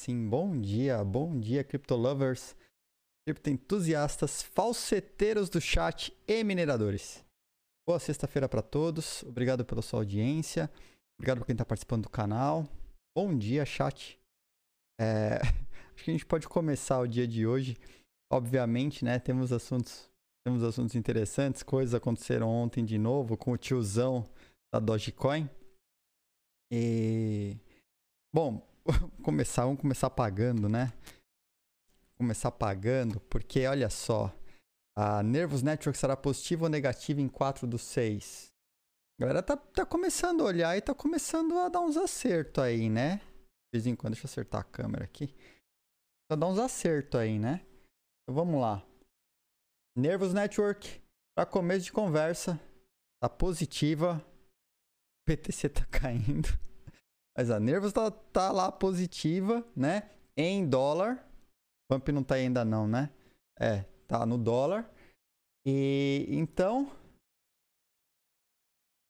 sim. Bom dia, bom dia, criptolovers, criptoentusiastas, falseteiros do chat e mineradores. Boa sexta-feira para todos. Obrigado pela sua audiência. Obrigado por quem está participando do canal. Bom dia, chat. É, acho que a gente pode começar o dia de hoje. Obviamente, né? Temos assuntos, temos assuntos interessantes. Coisas aconteceram ontem de novo com o tiozão da Dogecoin. E bom, começar, vamos começar pagando, né? Começar pagando, porque olha só, a Nervous Network será positiva ou negativa em 4 dos 6. A galera tá, tá começando a olhar e tá começando a dar uns acertos aí, né? De vez em quando, deixa eu acertar a câmera aqui. Tá dar uns acertos aí, né? Então vamos lá. Nervous Network, para começo de conversa, tá positiva. PTC tá caindo. Mas a Nervous tá, tá lá positiva, né? Em dólar. Pump não tá ainda não, né? É, tá no dólar. E então,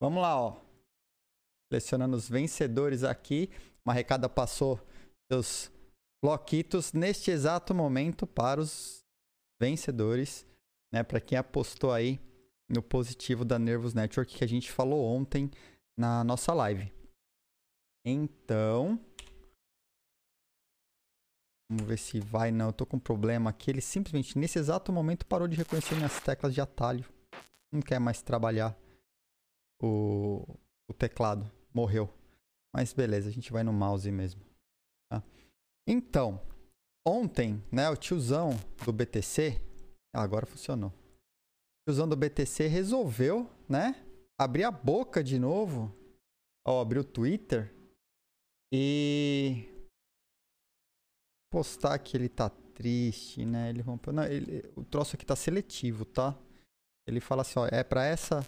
vamos lá, ó. Selecionando os vencedores aqui. Uma recada passou seus bloquitos neste exato momento para os vencedores, né? Para quem apostou aí no positivo da Nervous Network que a gente falou ontem na nossa live. Então, Vamos ver se vai. Não, eu tô com um problema aqui. Ele simplesmente, nesse exato momento, parou de reconhecer minhas teclas de atalho. Não quer mais trabalhar o, o teclado. Morreu. Mas beleza, a gente vai no mouse mesmo. Tá? Então, ontem, né, o tiozão do BTC. Agora funcionou. O tiozão do BTC resolveu, né, abrir a boca de novo. Ó, abrir o Twitter. E postar que ele tá triste, né? Ele rompeu. Não, ele, o troço aqui tá seletivo, tá? Ele fala assim, ó, é para essa,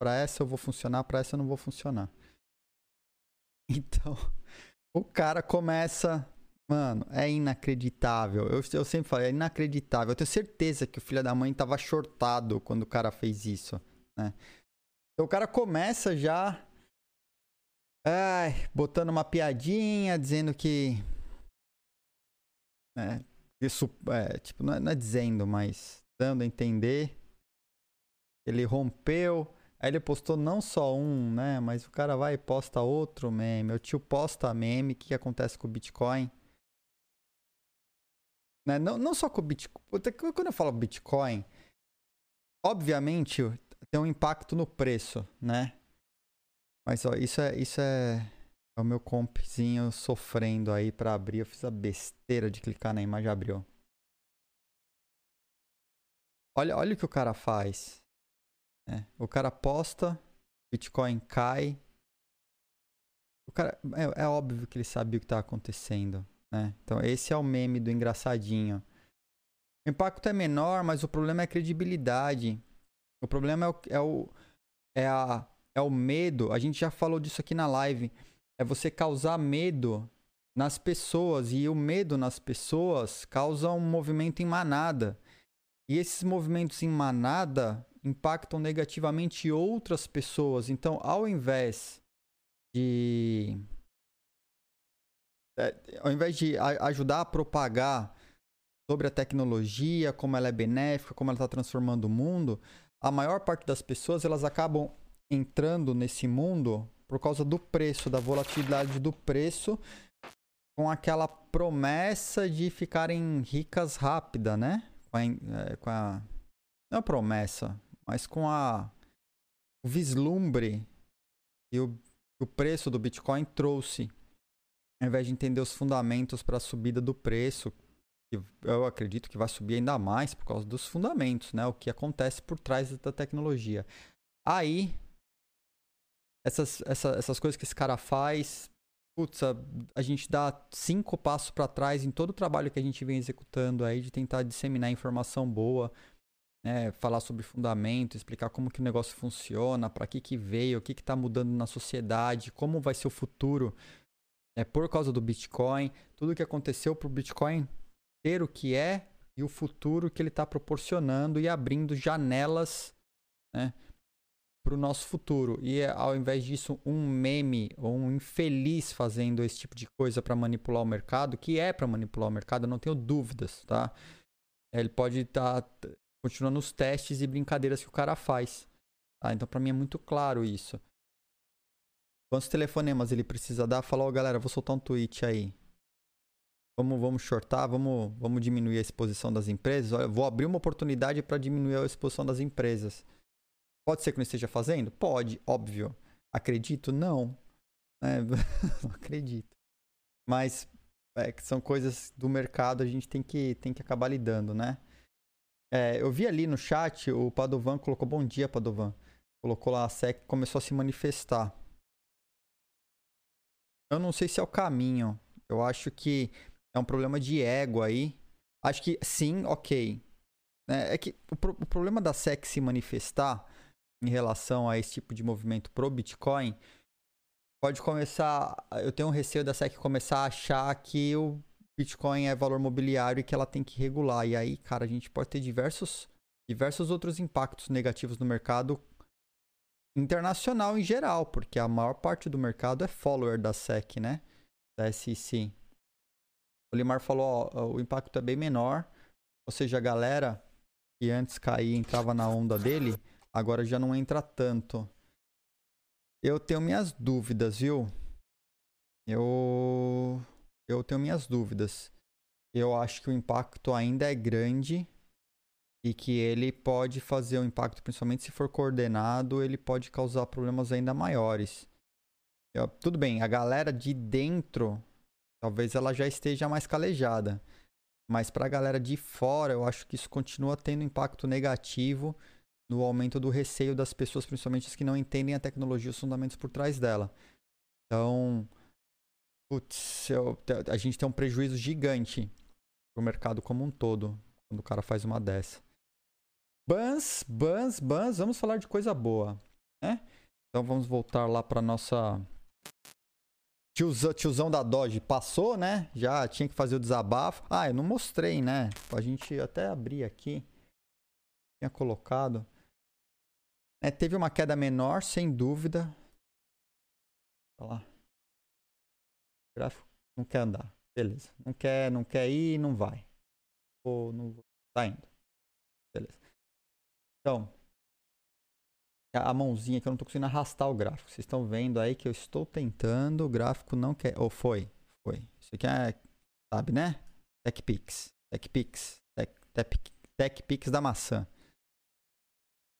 para essa eu vou funcionar, para essa eu não vou funcionar. Então, o cara começa, mano, é inacreditável. Eu, eu sempre falo, é inacreditável. Eu tenho certeza que o filho da mãe tava shortado quando o cara fez isso, né? Então o cara começa já ai, botando uma piadinha, dizendo que né? Isso, é, tipo, não é, não é dizendo, mas dando a entender. Ele rompeu. Aí ele postou não só um, né? Mas o cara vai e posta outro meme. O tio posta meme. O que, que acontece com o Bitcoin? Né? Não, não só com o Bitcoin. Quando eu falo Bitcoin, obviamente tem um impacto no preço, né? Mas ó, isso é, isso é é o meu compzinho sofrendo aí para abrir. Eu fiz a besteira de clicar na imagem e abriu. Olha, olha o que o cara faz. É, o cara posta, Bitcoin cai. O cara, é, é óbvio que ele sabia o que estava acontecendo. Né? Então, esse é o meme do engraçadinho. O impacto é menor, mas o problema é a credibilidade. O problema é o, é o, é a, é o medo. A gente já falou disso aqui na live é você causar medo nas pessoas e o medo nas pessoas causa um movimento em manada. E esses movimentos em manada impactam negativamente outras pessoas. Então, ao invés de é, ao invés de ajudar a propagar sobre a tecnologia, como ela é benéfica, como ela está transformando o mundo, a maior parte das pessoas elas acabam entrando nesse mundo por causa do preço, da volatilidade do preço, com aquela promessa de ficarem ricas rápida, né? Com a, é, com a não a promessa, mas com a o vislumbre que o, o preço do Bitcoin trouxe, ao invés de entender os fundamentos para a subida do preço, eu acredito que vai subir ainda mais por causa dos fundamentos, né? O que acontece por trás da tecnologia. Aí essas, essa, essas coisas que esse cara faz, putz, a, a gente dá cinco passos para trás em todo o trabalho que a gente vem executando aí de tentar disseminar informação boa, né, falar sobre fundamento, explicar como que o negócio funciona, para que que veio, o que que está mudando na sociedade, como vai ser o futuro é por causa do Bitcoin, tudo que aconteceu para o Bitcoin ter o que é e o futuro que ele está proporcionando e abrindo janelas, né, para o nosso futuro. E é, ao invés disso, um meme ou um infeliz fazendo esse tipo de coisa para manipular o mercado, que é para manipular o mercado, eu não tenho dúvidas, tá? Ele pode estar tá continuando os testes e brincadeiras que o cara faz. Tá? Então, para mim é muito claro isso. Quantos telefonemas ele precisa dar? Falou, oh, galera, vou soltar um tweet aí. Vamos, vamos shortar, vamos, vamos diminuir a exposição das empresas. Olha, vou abrir uma oportunidade para diminuir a exposição das empresas. Pode ser que não esteja fazendo? Pode, óbvio. Acredito? Não. É, não acredito. Mas é, são coisas do mercado, a gente tem que, tem que acabar lidando, né? É, eu vi ali no chat, o Padovan colocou bom dia, Padovan. Colocou lá a SEC começou a se manifestar. Eu não sei se é o caminho. Eu acho que é um problema de ego aí. Acho que sim, ok. É, é que o, pro, o, problema da SEC se manifestar em relação a esse tipo de movimento pro Bitcoin pode começar. Eu tenho um receio da SEC começar a achar que o Bitcoin é valor mobiliário e que ela tem que regular. E aí, cara, a gente pode ter diversos, diversos outros impactos negativos no mercado internacional em geral, porque a maior parte do mercado é follower da SEC, né? Da SEC. O Limar falou, ó, o impacto é bem menor, ou seja, a galera que antes caía entrava na onda dele, agora já não entra tanto. Eu tenho minhas dúvidas, viu? Eu eu tenho minhas dúvidas. Eu acho que o impacto ainda é grande e que ele pode fazer um impacto, principalmente se for coordenado, ele pode causar problemas ainda maiores. Eu, tudo bem, a galera de dentro Talvez ela já esteja mais calejada. Mas para a galera de fora, eu acho que isso continua tendo impacto negativo no aumento do receio das pessoas, principalmente as que não entendem a tecnologia os fundamentos por trás dela. Então, putz, eu, a gente tem um prejuízo gigante pro mercado como um todo quando o cara faz uma dessa. Bans, bans, bans, vamos falar de coisa boa, né? Então vamos voltar lá para nossa tiozão, tiozão da Dodge passou, né? Já tinha que fazer o desabafo. Ah, eu não mostrei, né? A gente até abrir aqui. Tinha colocado. É, teve uma queda menor, sem dúvida. Olha lá. O gráfico não quer andar. Beleza. Não quer, não quer ir, não vai. Ou não tá indo. Beleza. Então, a mãozinha que eu não estou conseguindo arrastar o gráfico. Vocês estão vendo aí que eu estou tentando, o gráfico não quer. Ou oh, foi? Foi. Isso aqui é, sabe, né? TechPix. TechPix. Tech, tech, TechPix da maçã.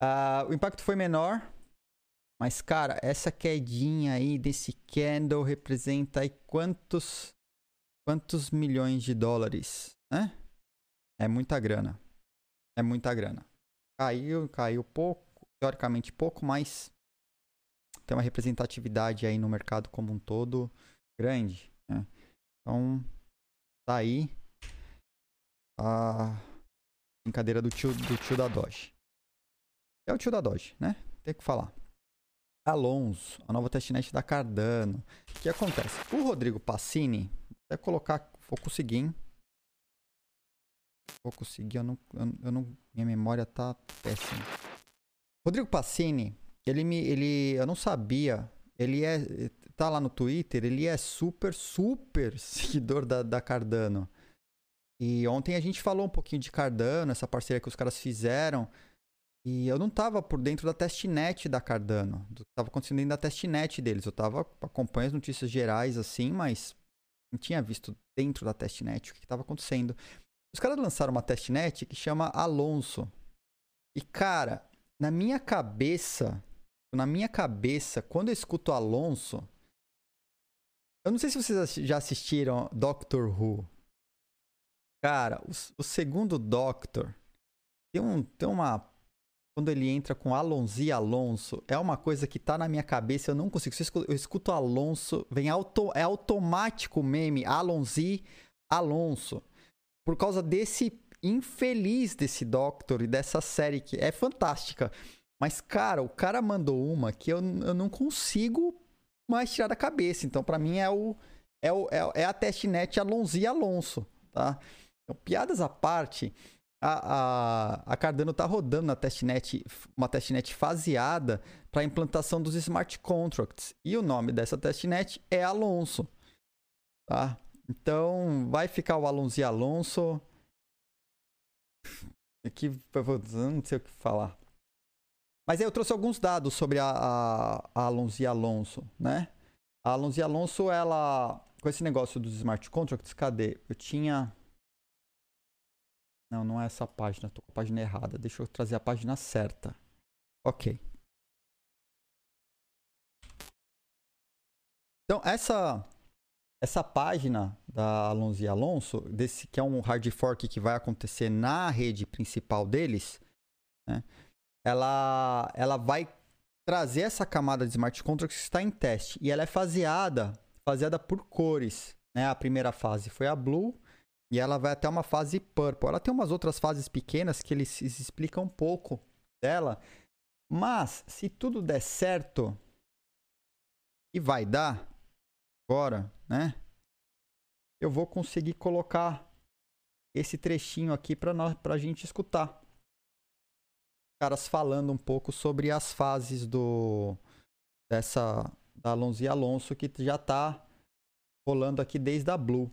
Uh, o impacto foi menor. Mas, cara, essa quedinha aí desse candle representa aí quantos, quantos milhões de dólares, né? É muita grana. É muita grana. Caiu, caiu pouco teoricamente pouco, mas tem uma representatividade aí no mercado como um todo grande. Né? Então, tá aí a brincadeira do tio, do tio da Doge. É o tio da Doge, né? Tem que falar. Alonso, a nova testnet da Cardano. O que acontece? O Rodrigo Passini, vou colocar, vou conseguir. Vou conseguir, eu não, eu não, minha memória tá péssima. Rodrigo Passini, ele me. Ele, eu não sabia. Ele é. Tá lá no Twitter, ele é super, super seguidor da, da Cardano. E ontem a gente falou um pouquinho de Cardano, essa parceria que os caras fizeram. E eu não tava por dentro da testnet da Cardano. Do que tava acontecendo dentro da testnet deles. Eu tava acompanhando as notícias gerais assim, mas não tinha visto dentro da testnet o que estava acontecendo. Os caras lançaram uma testnet que chama Alonso. E cara, na minha cabeça, na minha cabeça, quando eu escuto Alonso, eu não sei se vocês já assistiram Doctor Who. Cara, o, o segundo Doctor tem, um, tem uma. Quando ele entra com Alonso e Alonso, é uma coisa que tá na minha cabeça, eu não consigo. Eu escuto Alonso, vem auto, é automático o meme Alonso e Alonso. Por causa desse infeliz desse Doctor e dessa série que é fantástica. Mas, cara, o cara mandou uma que eu, eu não consigo mais tirar da cabeça. Então, para mim, é o, é, o, é, é a testnet Alonso e Alonso, tá? Então, piadas à parte, a, a, a Cardano está rodando na testnet, uma testnet faseada para a implantação dos smart contracts. E o nome dessa testnet é Alonso. Tá? Então, vai ficar o Alonso e Alonso. Aqui, não sei o que falar. Mas aí eu trouxe alguns dados sobre a, a, a Alonso e Alonso, né? A Alonso e Alonso, ela... Com esse negócio dos smart contracts, cadê? Eu tinha... Não, não é essa página. Tô com a página errada. Deixa eu trazer a página certa. Ok. Então, essa essa página da Alonso e Alonso, desse que é um hard fork que vai acontecer na rede principal deles, né, ela, ela vai trazer essa camada de smart contracts que está em teste. E ela é faseada, faseada por cores. Né? A primeira fase foi a blue e ela vai até uma fase purple. Ela tem umas outras fases pequenas que eles explicam um pouco dela. Mas, se tudo der certo, e vai dar, agora, né? Eu vou conseguir colocar esse trechinho aqui para nós, para a gente escutar. Caras falando um pouco sobre as fases do dessa da Alonso e Alonso que já está rolando aqui desde a Blue.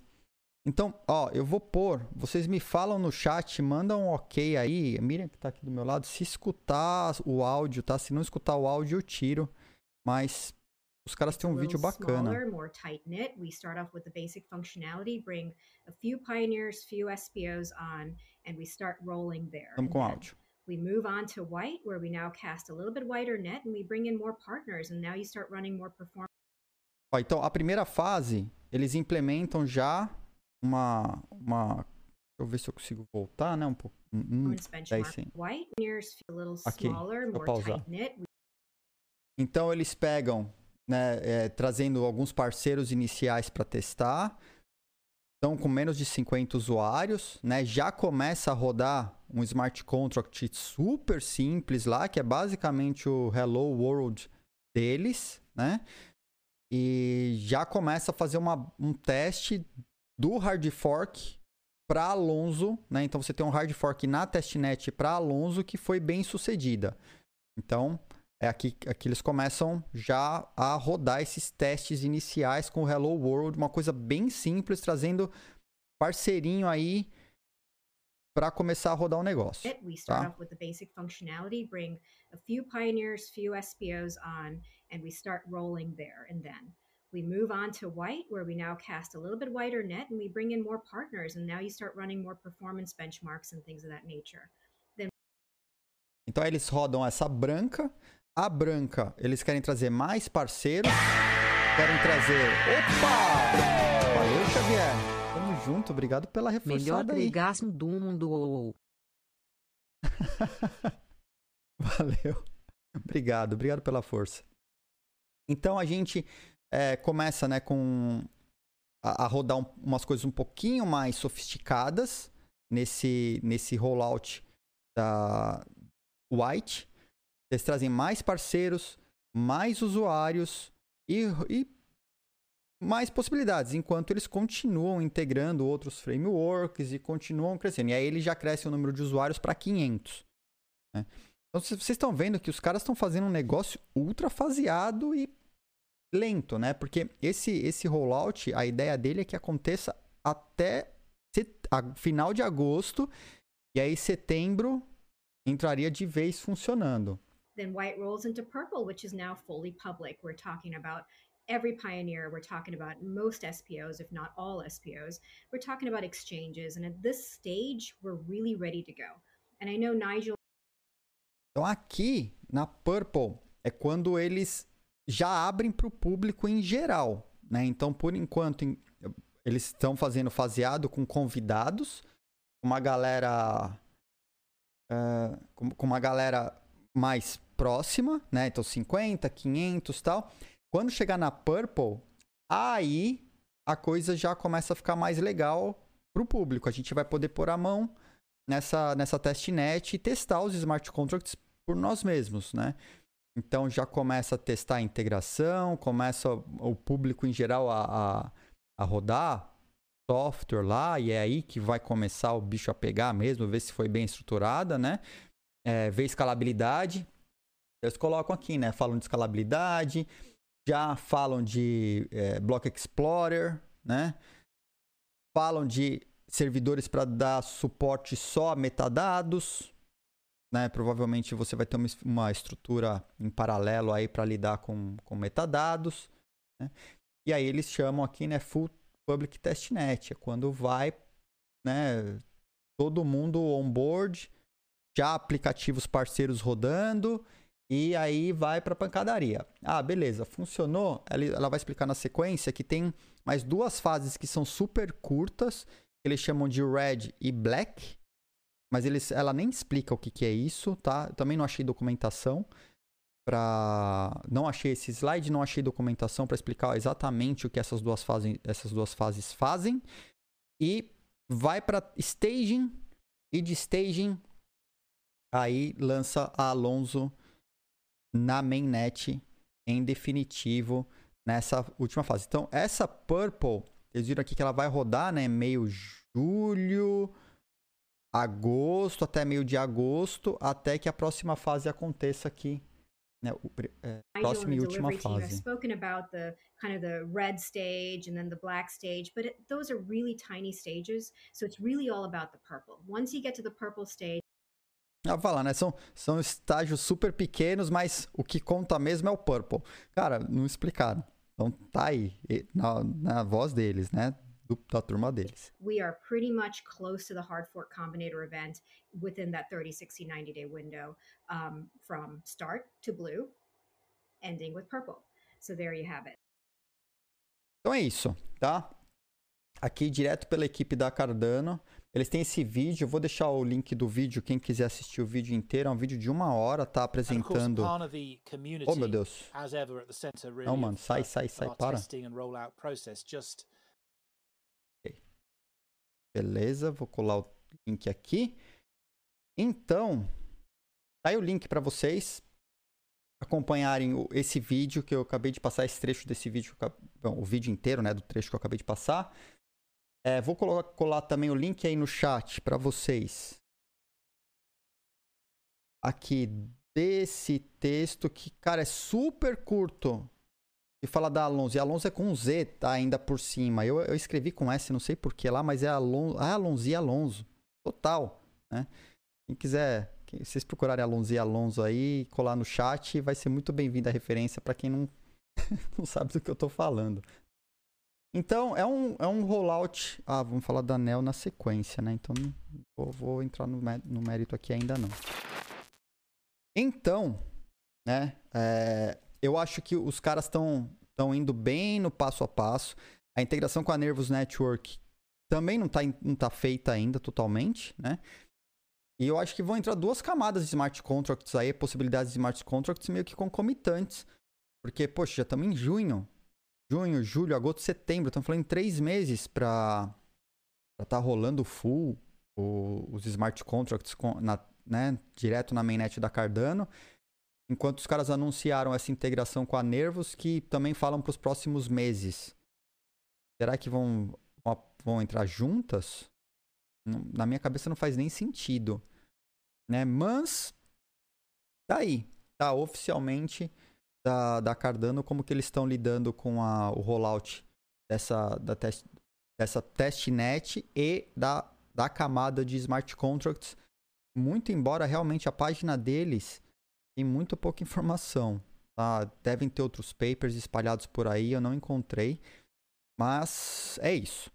Então, ó, eu vou pôr, vocês me falam no chat, mandam um ok aí, a Miriam que está aqui do meu lado, se escutar o áudio, tá? Se não escutar o áudio, eu tiro, mas os caras têm um vídeo bacana. Smaller, more tight knit. We start off with the basic functionality, bring a few pioneers, few SPOs on, and we start rolling there. Vamos com áudio. We move on to white, where we now cast a little bit wider net, and we bring in more partners, and now you start running more performance. Ó, então, a primeira fase, eles implementam já uma, uma Deixa eu ver se eu consigo voltar, né? Um pouco. Um, um, White, Aqui, knit. Então eles pegam né, é, trazendo alguns parceiros iniciais para testar. Estão com menos de 50 usuários, né? Já começa a rodar um smart contract super simples lá, que é basicamente o Hello World deles, né? E já começa a fazer uma, um teste do hard fork para Alonso, né? Então você tem um hard fork na testnet para Alonso que foi bem sucedida. Então, é aqui, aqui eles começam já a rodar esses testes iniciais com o Hello World, uma coisa bem simples, trazendo parceirinho aí para começar a rodar o negócio. We start tá? off with the basic functionality, bring a few pioneers, few SPOs on, and we start rolling there. And then we move on to white, where we now cast a little bit wider net, and we bring in more partners, and now you start running more performance benchmarks and things of that nature. Then... Então eles rodam essa branca, a branca, eles querem trazer mais parceiros. Querem trazer. Opa! Valeu, Xavier. Tamo junto, obrigado pela reforçada Melhor orgasmo do mundo. Valeu. Obrigado, obrigado pela força. Então a gente é, começa né, com a, a rodar um, umas coisas um pouquinho mais sofisticadas nesse, nesse rollout da White. Eles trazem mais parceiros, mais usuários e, e mais possibilidades, enquanto eles continuam integrando outros frameworks e continuam crescendo. E aí ele já cresce o número de usuários para 500. Né? Então vocês estão vendo que os caras estão fazendo um negócio ultra faseado e lento, né? Porque esse, esse rollout, a ideia dele é que aconteça até final de agosto e aí setembro entraria de vez funcionando. Then white rolls into purple, which is now fully public. We're talking about every pioneer. We're talking about most SPOs, if not all SPOs. We're talking about exchanges. And at this stage, we're really ready to go. And I know Nigel. Então, aqui na Purple é quando eles já abrem para o público em geral. Né? Então, por enquanto, em, eles estão fazendo faseado com convidados, uma galera. Uh, com, com uma galera mais próxima, né? Então 50, 500 tal. Quando chegar na Purple, aí a coisa já começa a ficar mais legal para o público. A gente vai poder pôr a mão nessa, nessa testnet e testar os smart contracts por nós mesmos, né? Então já começa a testar a integração, começa o público em geral a, a, a rodar software lá, e é aí que vai começar o bicho a pegar mesmo, ver se foi bem estruturada, né? É, ver escalabilidade. Eles colocam aqui, né? Falam de escalabilidade, já falam de é, Block Explorer, né? Falam de servidores para dar suporte só a metadados, né? Provavelmente você vai ter uma, uma estrutura em paralelo aí para lidar com, com metadados, né? E aí eles chamam aqui, né, Full Public Testnet, é quando vai, né, todo mundo on board, já aplicativos parceiros rodando e aí vai para pancadaria. Ah, beleza, funcionou. Ela, ela vai explicar na sequência que tem mais duas fases que são super curtas, que eles chamam de red e black. Mas eles, ela nem explica o que, que é isso, tá? Eu também não achei documentação para não achei esse slide, não achei documentação para explicar exatamente o que essas duas fases, essas duas fases fazem e vai para staging e de staging aí lança a Alonso na mainnet em definitivo nessa última fase. Então, essa Purple, vocês viram aqui que ela vai rodar, né, meio julho, agosto, até meio de agosto, até que a próxima fase aconteça aqui, né, o, é, próxima e última fase. I've spoken about the kind of the red stage and then the black stage, but it, those are really tiny stages, so it's really all about the purple. Once you get to the purple stage, ah, falar, né? São, são estágios super pequenos, mas o que conta mesmo é o Purple. Cara, não explicaram. Então tá aí, na, na voz deles, né? Do, da turma deles. We are pretty much close to the hard fork combinator event within that 30, 60, 90 day window um, from start to blue, ending with purple. So there you have it. Então é isso, tá? Aqui direto pela equipe da Cardano. Eles têm esse vídeo, eu vou deixar o link do vídeo, quem quiser assistir o vídeo inteiro, é um vídeo de uma hora, tá apresentando... Oh, meu Deus. Não, mano, sai, sai, sai, para. Beleza, vou colar o link aqui. Então, tá aí o link para vocês acompanharem esse vídeo que eu acabei de passar, esse trecho desse vídeo, bom, o vídeo inteiro, né, do trecho que eu acabei de passar. É, vou colar, colar também o link aí no chat para vocês. Aqui desse texto que, cara, é super curto. E fala da Alonso. E Alonso é com Z, tá? Ainda por cima. Eu, eu escrevi com S, não sei porquê lá, mas é Alonso. Ah, Alonso e Alonso. Total, né? Quem quiser, vocês procurarem Alonso e Alonso aí, colar no chat, vai ser muito bem-vinda a referência para quem não, não sabe do que eu tô falando. Então, é um, é um rollout. Ah, vamos falar da NEL na sequência, né? Então, vou, vou entrar no, no mérito aqui ainda não. Então, né? É, eu acho que os caras estão estão indo bem no passo a passo. A integração com a Nervous Network também não está não tá feita ainda totalmente, né? E eu acho que vão entrar duas camadas de smart contracts aí, possibilidades de smart contracts meio que concomitantes. Porque, poxa, já estamos em junho junho, julho, agosto, setembro. Estamos falando em três meses para estar tá rolando full o, os smart contracts com, na, né, direto na mainnet da Cardano. Enquanto os caras anunciaram essa integração com a Nervos, que também falam para os próximos meses. Será que vão, vão entrar juntas? Na minha cabeça não faz nem sentido. Né? Mas, tá aí. Tá oficialmente da, da Cardano, como que eles estão lidando com a, o rollout dessa, da test, dessa testnet e da, da camada de smart contracts. Muito embora realmente a página deles tem muito pouca informação. Tá? Devem ter outros papers espalhados por aí, eu não encontrei. Mas é isso.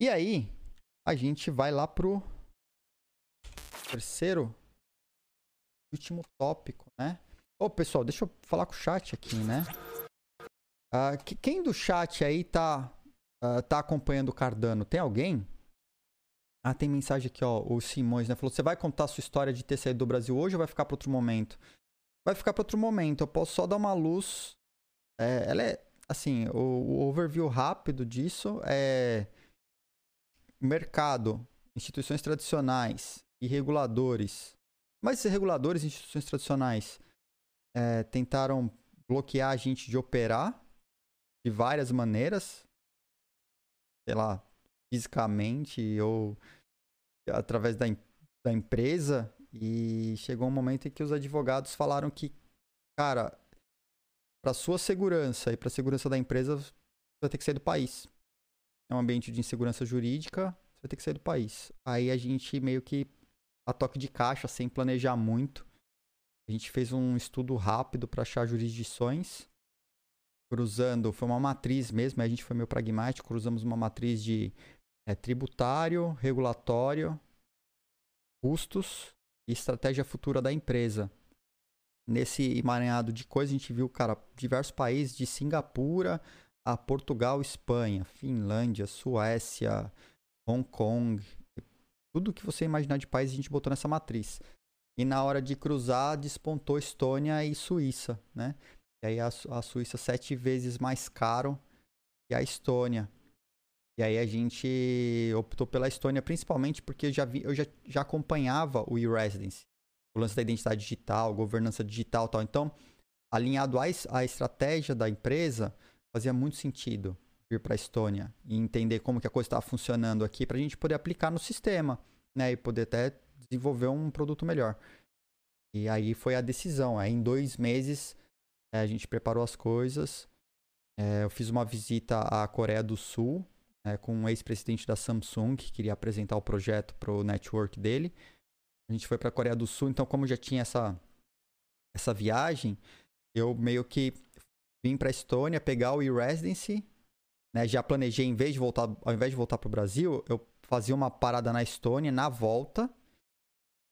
E aí, a gente vai lá pro terceiro último tópico, né? Ô, pessoal, deixa eu falar com o chat aqui, né? Uh, que, quem do chat aí tá, uh, tá acompanhando o Cardano? Tem alguém? Ah, tem mensagem aqui, ó. O Simões, né? Falou: você vai contar a sua história de ter saído do Brasil hoje ou vai ficar para outro momento? Vai ficar para outro momento. Eu posso só dar uma luz. É, ela é. Assim, o, o overview rápido disso é. Mercado, instituições tradicionais e reguladores. Mas esses reguladores e instituições tradicionais é, tentaram bloquear a gente de operar de várias maneiras. sei lá, fisicamente ou através da, da empresa. E chegou um momento em que os advogados falaram que, cara, para sua segurança e para a segurança da empresa, você vai ter que sair do país. É um ambiente de insegurança jurídica, você vai ter que sair do país. Aí a gente meio que a toque de caixa, sem planejar muito. A gente fez um estudo rápido para achar jurisdições, cruzando, foi uma matriz mesmo, a gente foi meio pragmático, cruzamos uma matriz de é, tributário, regulatório, custos e estratégia futura da empresa. Nesse emaranhado de coisas, a gente viu, cara, diversos países, de Singapura a Portugal, Espanha, Finlândia, Suécia, Hong Kong, tudo que você imaginar de país a gente botou nessa matriz. E na hora de cruzar, despontou Estônia e Suíça, né? E aí a, Suíça sete vezes mais caro que a Estônia. E aí a gente optou pela Estônia principalmente porque eu já, vi, eu já, já acompanhava o e-residence, o lance da identidade digital, governança digital tal. Então, alinhado à, à estratégia da empresa, fazia muito sentido vir para a Estônia e entender como que a coisa estava funcionando aqui para a gente poder aplicar no sistema, né? E poder até desenvolver um produto melhor. E aí foi a decisão. Aí em dois meses é, a gente preparou as coisas. É, eu fiz uma visita à Coreia do Sul é, com um ex-presidente da Samsung que queria apresentar o projeto para o network dele. A gente foi para a Coreia do Sul, então como já tinha essa essa viagem, eu meio que vim para a Estônia pegar o e-residency, né? Já planejei em vez de voltar, ao invés de voltar para o Brasil, eu fazia uma parada na Estônia na volta,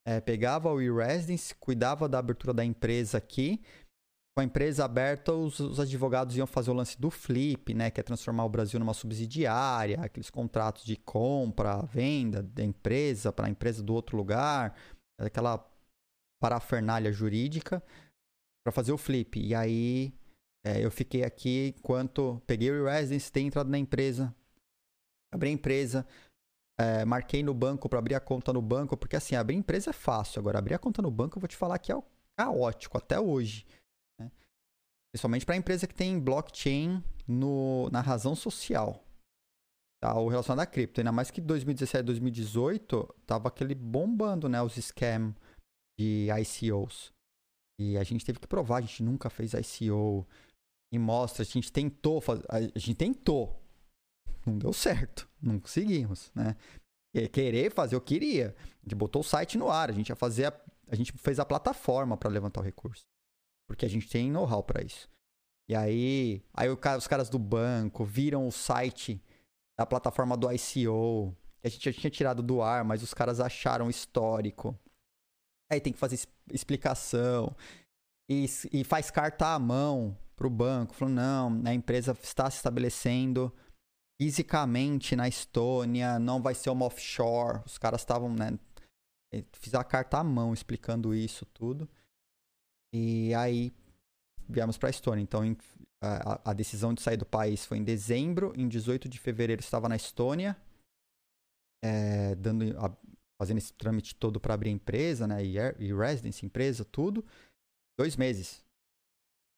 é, pegava o e-residence, cuidava da abertura da empresa aqui. Com a empresa aberta, os, os, advogados iam fazer o lance do flip, né? Que é transformar o Brasil numa subsidiária, aqueles contratos de compra, venda da empresa para a empresa do outro lugar, aquela parafernália jurídica para fazer o flip. E aí é, eu fiquei aqui enquanto peguei o residence, tenho entrado na empresa, abri a empresa, é, marquei no banco para abrir a conta no banco, porque assim, abrir empresa é fácil. Agora, abrir a conta no banco, eu vou te falar que é caótico até hoje. Principalmente para empresa que tem blockchain no, na razão social. Tá, o relacionado à cripto. Ainda mais que 2017, 2018, tava aquele bombando, né? Os scam de ICOs. E a gente teve que provar, a gente nunca fez ICO e mostra, a gente tentou fazer, a gente tentou, não deu certo, não conseguimos, né? Querer fazer, eu queria. A gente botou o site no ar, a gente ia fazer, a, a gente fez a plataforma para levantar o recurso, porque a gente tem know-how para isso. E aí, aí os caras do banco viram o site da plataforma do ICO, que a gente já tinha tirado do ar, mas os caras acharam histórico. Aí tem que fazer explicação. E, e faz carta à mão para o banco, falou: não, a empresa está se estabelecendo fisicamente na Estônia, não vai ser uma offshore. Os caras estavam, né? Fiz a carta à mão explicando isso tudo. E aí viemos para a Estônia. Então a, a, decisão de sair do país foi em dezembro. Em 18 de fevereiro estava na Estônia, é, dando, a, fazendo esse trâmite todo para abrir a empresa, né? E, e residence, empresa, tudo. Dois meses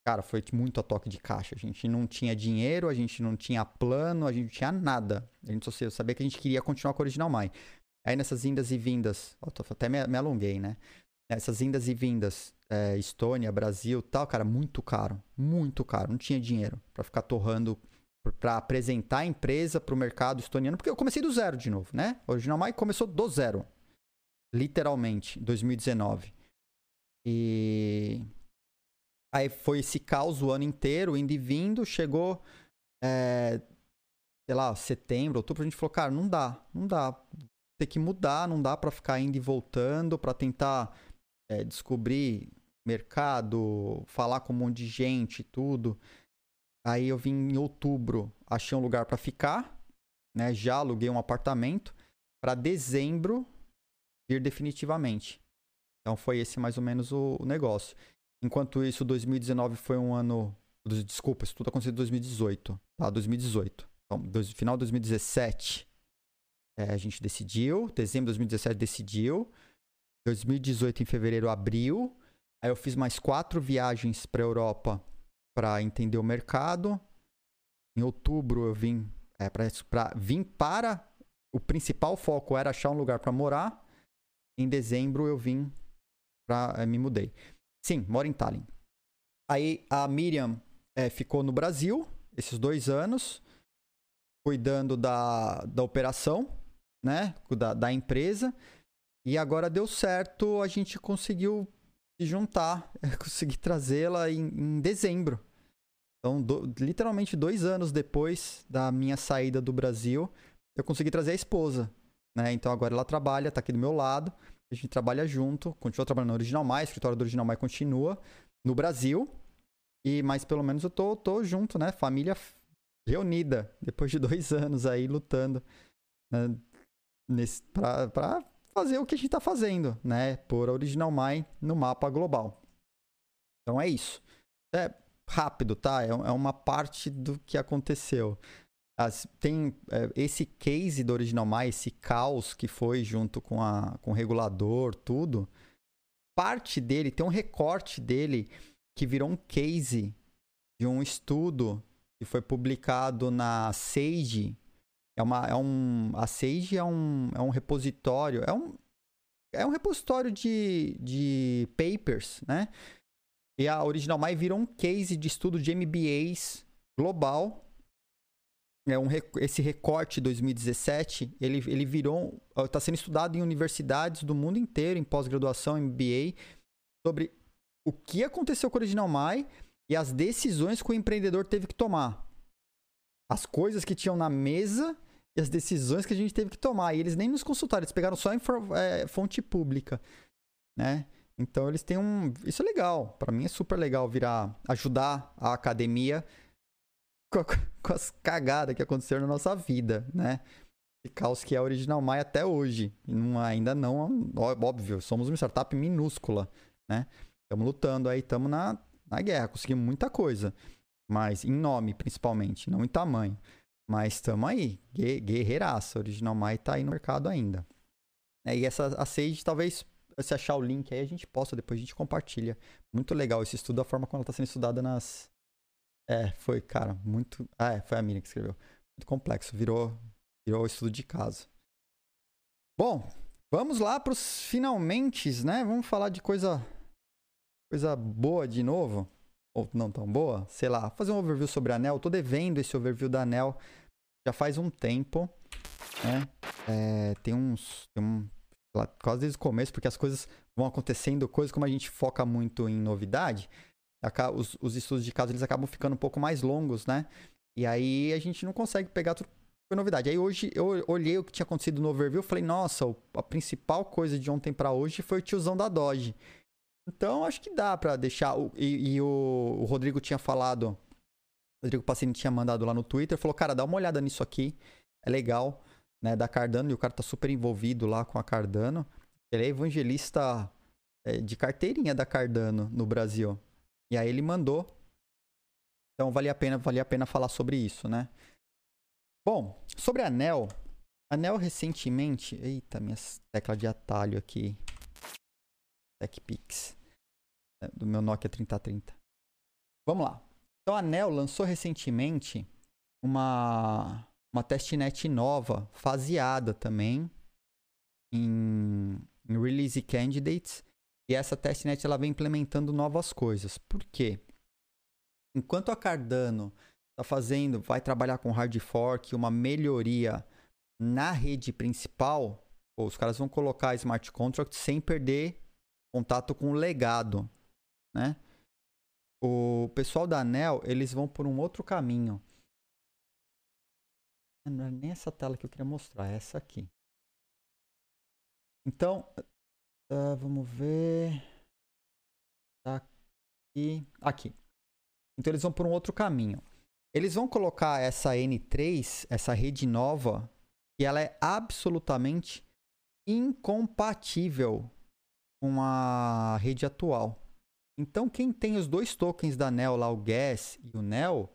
Cara, foi muito a toque de caixa. A gente não tinha dinheiro, a gente não tinha plano, a gente não tinha nada. A gente só sabia que a gente queria continuar com o Original Mai. Aí nessas indas e vindas, até me, me, alonguei, né? Nessas indas e vindas, é, Estônia, Brasil tal, cara, muito caro. Muito caro. Não tinha dinheiro para ficar torrando, para apresentar a empresa para o mercado estoniano, porque eu comecei do zero de novo, né? O Original Mai começou do zero. Literalmente, em 2019. E Aí foi esse caos o ano inteiro, indo e vindo, chegou, é, sei lá, setembro, outubro, a gente falou, cara, não dá, não dá. Tem que mudar, não dá para ficar indo e voltando, para tentar é, descobrir mercado, falar com um monte de gente tudo. Aí eu vim em outubro, achei um lugar para ficar, né? Já aluguei um apartamento para dezembro vir definitivamente. Então foi esse mais ou menos o, o negócio. Enquanto isso, 2019 foi um ano. Desculpa, isso tudo aconteceu em 2018. Tá? 2018. Então, dois, final de 2017, é, a gente decidiu. Dezembro de 2017 decidiu. 2018, em fevereiro, abriu. Aí eu fiz mais quatro viagens para Europa para entender o mercado. Em outubro eu vim é, para vir para o principal foco era achar um lugar para morar. Em dezembro eu vim para é, me mudei. Sim, moro em Tallinn. Aí a Miriam é, ficou no Brasil esses dois anos, cuidando da, da operação, né, da, da empresa. E agora deu certo, a gente conseguiu juntar, consegui trazê-la em, em dezembro. Então, do, literalmente dois anos depois da minha saída do Brasil, eu consegui trazer a esposa. Né? Então agora ela trabalha, está aqui do meu lado, a gente trabalha junto, continua trabalhando no Original Mais, escritório do Original Mais continua no Brasil. E mas pelo menos eu tô, tô junto, né? Família reunida depois de dois anos aí lutando né? Nesse, pra, pra fazer o que a gente está fazendo, né? Por Original My no mapa global. Então é isso. É, rápido, tá? É, é uma parte do que aconteceu. As, tem é, esse case do Original My, esse caos que foi junto com, a, com o regulador, tudo. Parte dele, tem um recorte dele que virou um case de um estudo que foi publicado na Sage. É uma, é um, a Sage é um, é um repositório, é um, é um repositório de, de papers, né? E a Original My virou um case de estudo de MBAs global. É um, esse recorte 2017, ele, ele virou, está sendo estudado em universidades do mundo inteiro, em pós-graduação, MBA, sobre o que aconteceu com o Original My e as decisões que o empreendedor teve que tomar. As coisas que tinham na mesa e as decisões que a gente teve que tomar. E eles nem nos consultaram, eles pegaram só é, fonte pública, né? Então eles têm um. Isso é legal. Para mim é super legal virar. ajudar a academia com, a, com as cagadas que aconteceram na nossa vida, né? E caos que é original Maia até hoje. Não, ainda não, óbvio, somos uma startup minúscula, né? Estamos lutando aí, estamos na, na guerra, conseguimos muita coisa. Mas em nome, principalmente, não em tamanho. Mas estamos aí, guerreiraça. Original Mai tá aí no mercado ainda. É, e essa a Sage talvez se achar o link aí, a gente posta, depois a gente compartilha. Muito legal esse estudo, a forma como ela está sendo estudada nas. É, foi, cara, muito. Ah, é, foi a Miriam que escreveu. Muito complexo, virou, virou estudo de caso. Bom, vamos lá para os finalmente, né? Vamos falar de coisa, coisa boa de novo. Ou não tão boa, sei lá, fazer um overview sobre a Anel. Tô devendo esse overview da Anel já faz um tempo, né? É, tem uns. Tem um, quase desde o começo, porque as coisas vão acontecendo, coisas como a gente foca muito em novidade, os, os estudos de caso eles acabam ficando um pouco mais longos, né? E aí a gente não consegue pegar tudo foi novidade. Aí hoje eu olhei o que tinha acontecido no overview falei, nossa, a principal coisa de ontem para hoje foi o tiozão da Doge. Então acho que dá para deixar. E, e o, o, Rodrigo tinha falado, o Rodrigo Passini tinha mandado lá no Twitter, falou, cara, dá uma olhada nisso aqui, é legal né, da Cardano, e o cara tá super envolvido lá com a Cardano. Ele é evangelista é, de carteirinha da Cardano no Brasil. E aí ele mandou. Então valia a pena, valia a pena falar sobre isso, né? Bom, sobre a Nel. A Nel recentemente. Eita, minha tecla de atalho aqui. TechPix. É, do meu Nokia 3030. Vamos lá. Então a Nel lançou recentemente uma uma testnet nova, faseada também, em, em Release Candidates. E essa testnet ela vem implementando novas coisas. Por quê? Enquanto a Cardano está fazendo, vai trabalhar com hard fork, uma melhoria na rede principal, os caras vão colocar smart contracts sem perder contato com o legado, né? O pessoal da Anel, eles vão por um outro caminho. Não é nem essa tela que eu queria mostrar, é essa aqui. Então, uh, vamos ver. Tá aqui. Aqui. Então eles vão por um outro caminho. Eles vão colocar essa N3, essa rede nova, que ela é absolutamente incompatível com a rede atual. Então, quem tem os dois tokens da NEL, lá o GAS e o NEL,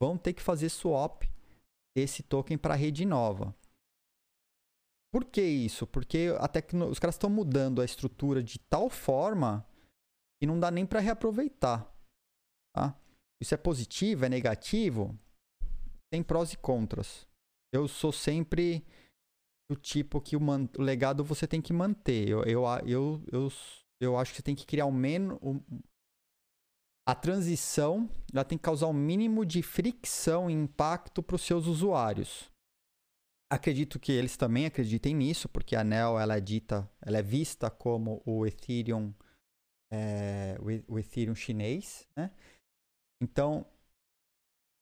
vão ter que fazer swap esse token para a rede nova. Por que isso? Porque a tecno... os caras estão mudando a estrutura de tal forma que não dá nem para reaproveitar. Tá? Isso é positivo? É negativo? Tem prós e contras. eu sou sempre do tipo que o, man... o legado você tem que manter. Eu, eu, eu, eu, eu acho que você tem que criar o menos. A transição ela tem que causar o mínimo de fricção e impacto para os seus usuários. Acredito que eles também acreditem nisso, porque a Neo ela é dita, ela é vista como o Ethereum, é, o Ethereum chinês, né? Então,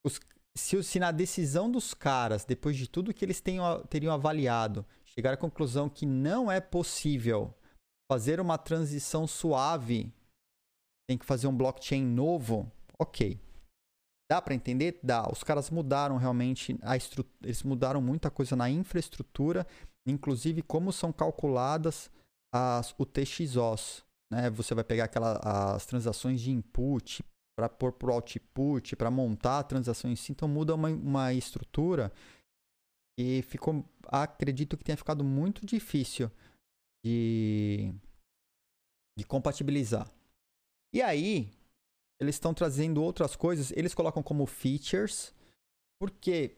os, se, se, na decisão dos caras, depois de tudo que eles tenham, teriam avaliado, chegar à conclusão que não é possível fazer uma transição suave, tem que fazer um blockchain novo, ok. Dá para entender? Dá. Os caras mudaram realmente a estrutura, eles mudaram muita coisa na infraestrutura, inclusive como são calculadas as UTXOs. Né? Você vai pegar aquela, as transações de input, para pôr para o output, para montar a transação em si. Então muda uma, uma estrutura e ficou, acredito que tenha ficado muito difícil de, de compatibilizar. E aí, eles estão trazendo outras coisas, eles colocam como features, porque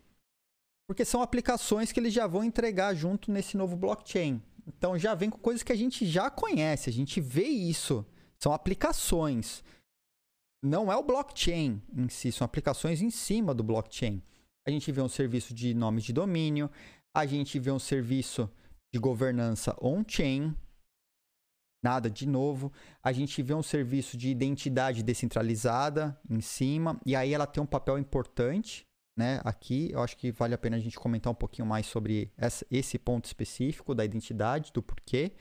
porque são aplicações que eles já vão entregar junto nesse novo blockchain. Então já vem com coisas que a gente já conhece, a gente vê isso. São aplicações não é o blockchain em si, são aplicações em cima do blockchain. A gente vê um serviço de nome de domínio, a gente vê um serviço de governança on-chain, nada de novo. A gente vê um serviço de identidade descentralizada em cima, e aí ela tem um papel importante, né? Aqui, eu acho que vale a pena a gente comentar um pouquinho mais sobre essa, esse ponto específico da identidade, do porquê.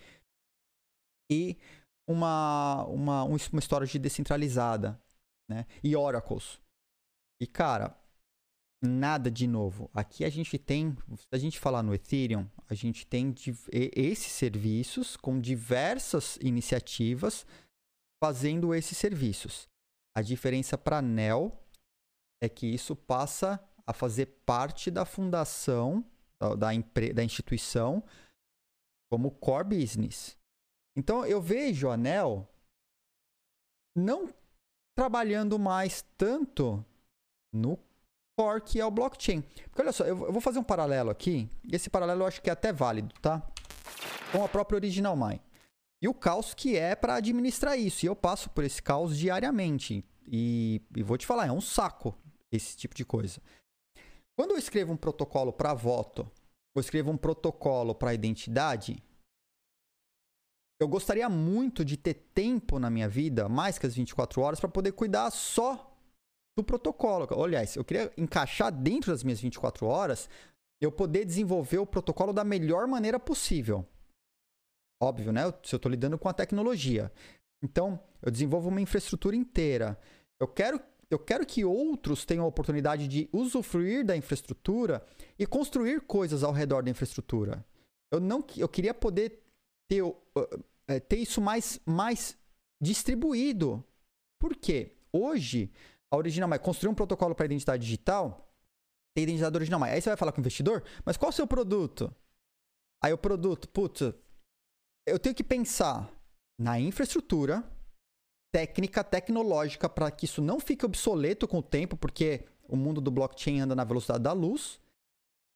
E uma, uma, uma história de descentralizada né? E oracles. E cara, nada de novo. Aqui a gente tem, se a gente falar no Ethereum, a gente tem esses serviços com diversas iniciativas fazendo esses serviços. A diferença para Nel é que isso passa a fazer parte da fundação da, da, da instituição como core business. Então eu vejo a Nel não trabalhando mais tanto no core que é o blockchain. Porque olha só, eu, vou fazer um paralelo aqui. Esse paralelo eu acho que é até válido, tá? Com a própria Original Mine. E o caos que é para administrar isso. E eu passo por esse caos diariamente. E, e vou te falar, é um saco esse tipo de coisa. Quando eu escrevo um protocolo para voto, ou escrevo um protocolo para identidade, eu gostaria muito de ter tempo na minha vida, mais que as 24 horas, para poder cuidar só do protocolo. Aliás, eu queria encaixar dentro das minhas 24 horas, eu poder desenvolver o protocolo da melhor maneira possível. Óbvio, né? Se eu estou lidando com a tecnologia. Então, eu desenvolvo uma infraestrutura inteira. Eu quero, eu quero que outros tenham a oportunidade de usufruir da infraestrutura e construir coisas ao redor da infraestrutura. Eu não, eu queria poder ter, uh, ter isso mais, mais distribuído. Por quê? Hoje, a Original Mais construir um protocolo para identidade digital, tem identidade original mais. Aí você vai falar com o investidor, mas qual é o seu produto? Aí o produto, putz, eu tenho que pensar na infraestrutura técnica, tecnológica, para que isso não fique obsoleto com o tempo, porque o mundo do blockchain anda na velocidade da luz.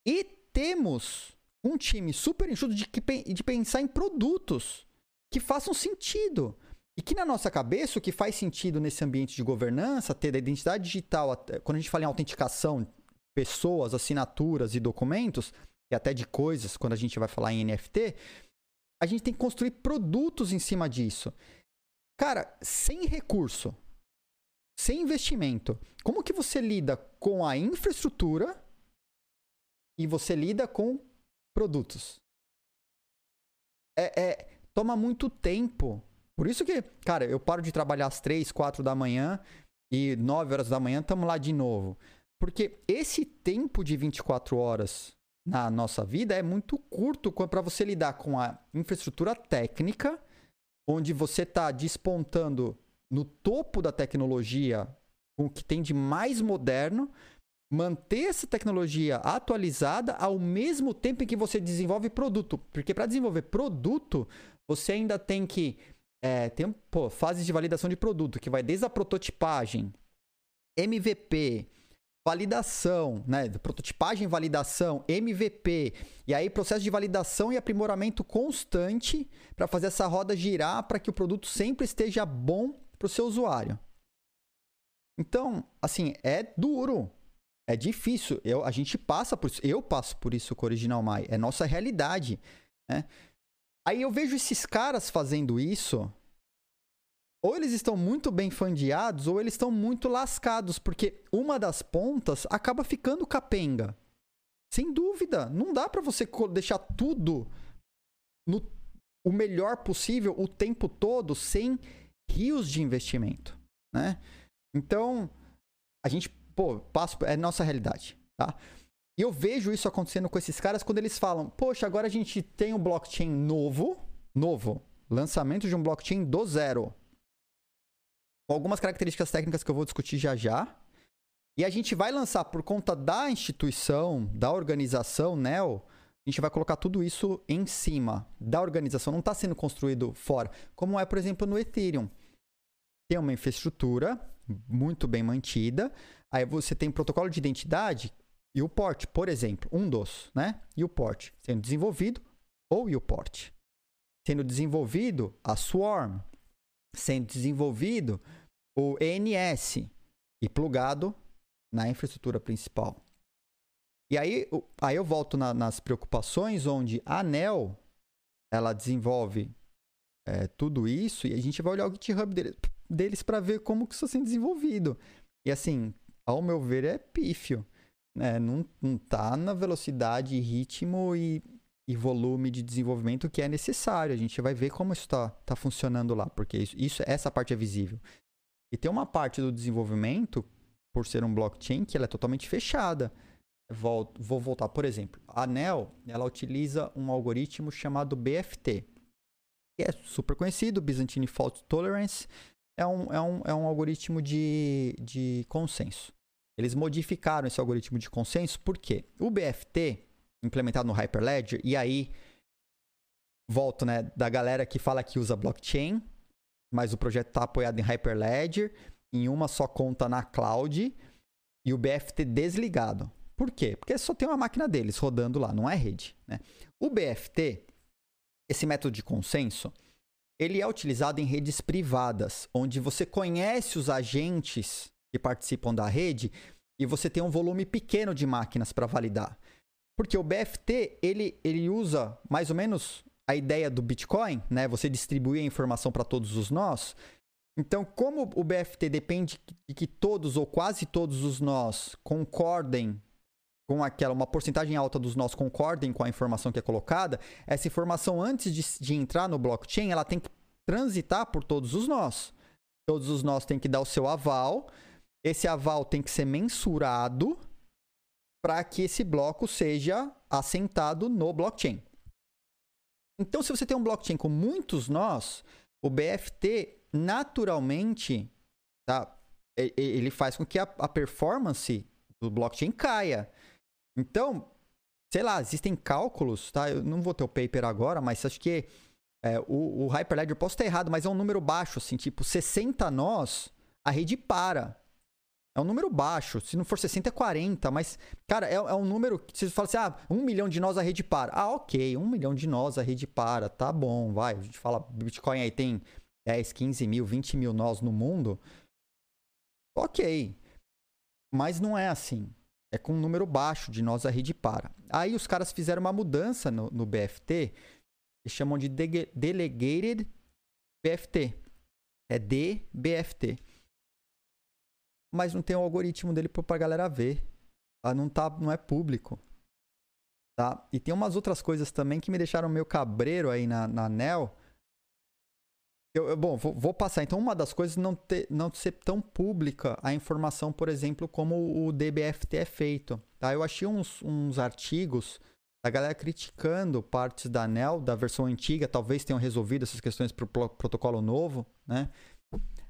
E temos um time super enxuto de, de pensar em produtos que façam sentido. E que na nossa cabeça, o que faz sentido nesse ambiente de governança, ter da identidade digital, quando a gente fala em autenticação, pessoas, assinaturas e documentos, e até de coisas, quando a gente vai falar em NFT, a gente tem que construir produtos em cima disso. Cara, sem recurso, sem investimento, como que você lida com a infraestrutura e você lida com produtos. É, é, toma muito tempo. Por isso que, cara, eu paro de trabalhar às 3, 4 da manhã e 9 horas da manhã estamos lá de novo. Porque esse tempo de 24 horas na nossa vida é muito curto para você lidar com a infraestrutura técnica, onde você está despontando no topo da tecnologia com o que tem de mais moderno, manter essa tecnologia atualizada ao mesmo tempo em que você desenvolve produto. Porque para desenvolver produto, você ainda tem que. É, tem pô, fases de validação de produto, que vai desde a prototipagem, MVP, validação, né? Prototipagem, validação, MVP, e aí processo de validação e aprimoramento constante para fazer essa roda girar para que o produto sempre esteja bom para o seu usuário. Então, assim, é duro, é difícil. Eu, a gente passa por isso. Eu passo por isso com o Original My. É nossa realidade. Né? Aí eu vejo esses caras fazendo isso. Ou eles estão muito bem fandeados, ou eles estão muito lascados, porque uma das pontas acaba ficando capenga. Sem dúvida. Não dá para você deixar tudo no o melhor possível o tempo todo sem rios de investimento, né? Então, a gente pô, passo, é nossa realidade, tá? E eu vejo isso acontecendo com esses caras quando eles falam, poxa, agora a gente tem um blockchain novo, novo, lançamento de um blockchain do zero. Com algumas características técnicas que eu vou discutir já já. E a gente vai lançar por conta da instituição, da organização NEO, a gente vai colocar tudo isso em cima da organização, não está sendo construído fora. Como é, por exemplo, no Ethereum. Tem uma infraestrutura muito bem mantida, Aí você tem protocolo de identidade e o port, por exemplo, um dos, né? E o port sendo desenvolvido ou e o port sendo desenvolvido a Swarm, sendo desenvolvido o ENS e plugado na infraestrutura principal. E aí, aí eu volto na, nas preocupações onde a ANEL ela desenvolve é, tudo isso e a gente vai olhar o GitHub deles, deles para ver como que isso está sendo desenvolvido. E assim, ao meu ver, é pífio. Né? Não, não tá na velocidade, ritmo e, e volume de desenvolvimento que é necessário. A gente vai ver como isso está tá funcionando lá, porque isso, isso, essa parte é visível. E tem uma parte do desenvolvimento, por ser um blockchain, que ela é totalmente fechada. Volto, vou voltar, por exemplo, a ANEL, ela utiliza um algoritmo chamado BFT, que é super conhecido, Byzantine Fault Tolerance, é um, é um, é um algoritmo de, de consenso. Eles modificaram esse algoritmo de consenso porque o BFT, implementado no Hyperledger, e aí volto, né, da galera que fala que usa blockchain, mas o projeto está apoiado em Hyperledger, em uma só conta na cloud e o BFT desligado. Por quê? Porque só tem uma máquina deles rodando lá, não é rede. Né? O BFT, esse método de consenso, ele é utilizado em redes privadas, onde você conhece os agentes que participam da rede e você tem um volume pequeno de máquinas para validar. Porque o BFT, ele, ele usa mais ou menos a ideia do Bitcoin, né? Você distribuir a informação para todos os nós. Então, como o BFT depende de que todos ou quase todos os nós concordem com aquela, uma porcentagem alta dos nós concordem com a informação que é colocada, essa informação antes de, de entrar no blockchain, ela tem que transitar por todos os nós. Todos os nós têm que dar o seu aval esse aval tem que ser mensurado para que esse bloco seja assentado no blockchain. Então, se você tem um blockchain com muitos nós, o BFT naturalmente tá, ele faz com que a, a performance do blockchain caia. Então, sei lá, existem cálculos, tá? Eu não vou ter o paper agora, mas acho que é, o, o Hyperledger, posso estar errado, mas é um número baixo, assim, tipo 60 nós, a rede para. É um número baixo. Se não for 60, é 40. Mas, cara, é, é um número que você fala assim: ah, um milhão de nós a rede para. Ah, ok, um milhão de nós a rede para. Tá bom, vai. A gente fala, Bitcoin aí tem 10, 15 mil, 20 mil nós no mundo. Ok. Mas não é assim. É com um número baixo de nós a rede para. Aí os caras fizeram uma mudança no, no BFT. Eles chamam de Delegated BFT. É DBFT mas não tem o algoritmo dele pra galera ver. Ah, não, tá, não é público. Tá? E tem umas outras coisas também que me deixaram meio cabreiro aí na, na NEL. Eu, eu, bom, vou, vou, passar. Então, uma das coisas não, ter, não ser tão pública a informação, por exemplo, como o DBFT é feito. Tá? Eu achei uns, uns artigos da galera criticando partes da ANEL, da versão antiga, talvez tenham resolvido essas questões para o protocolo novo, né?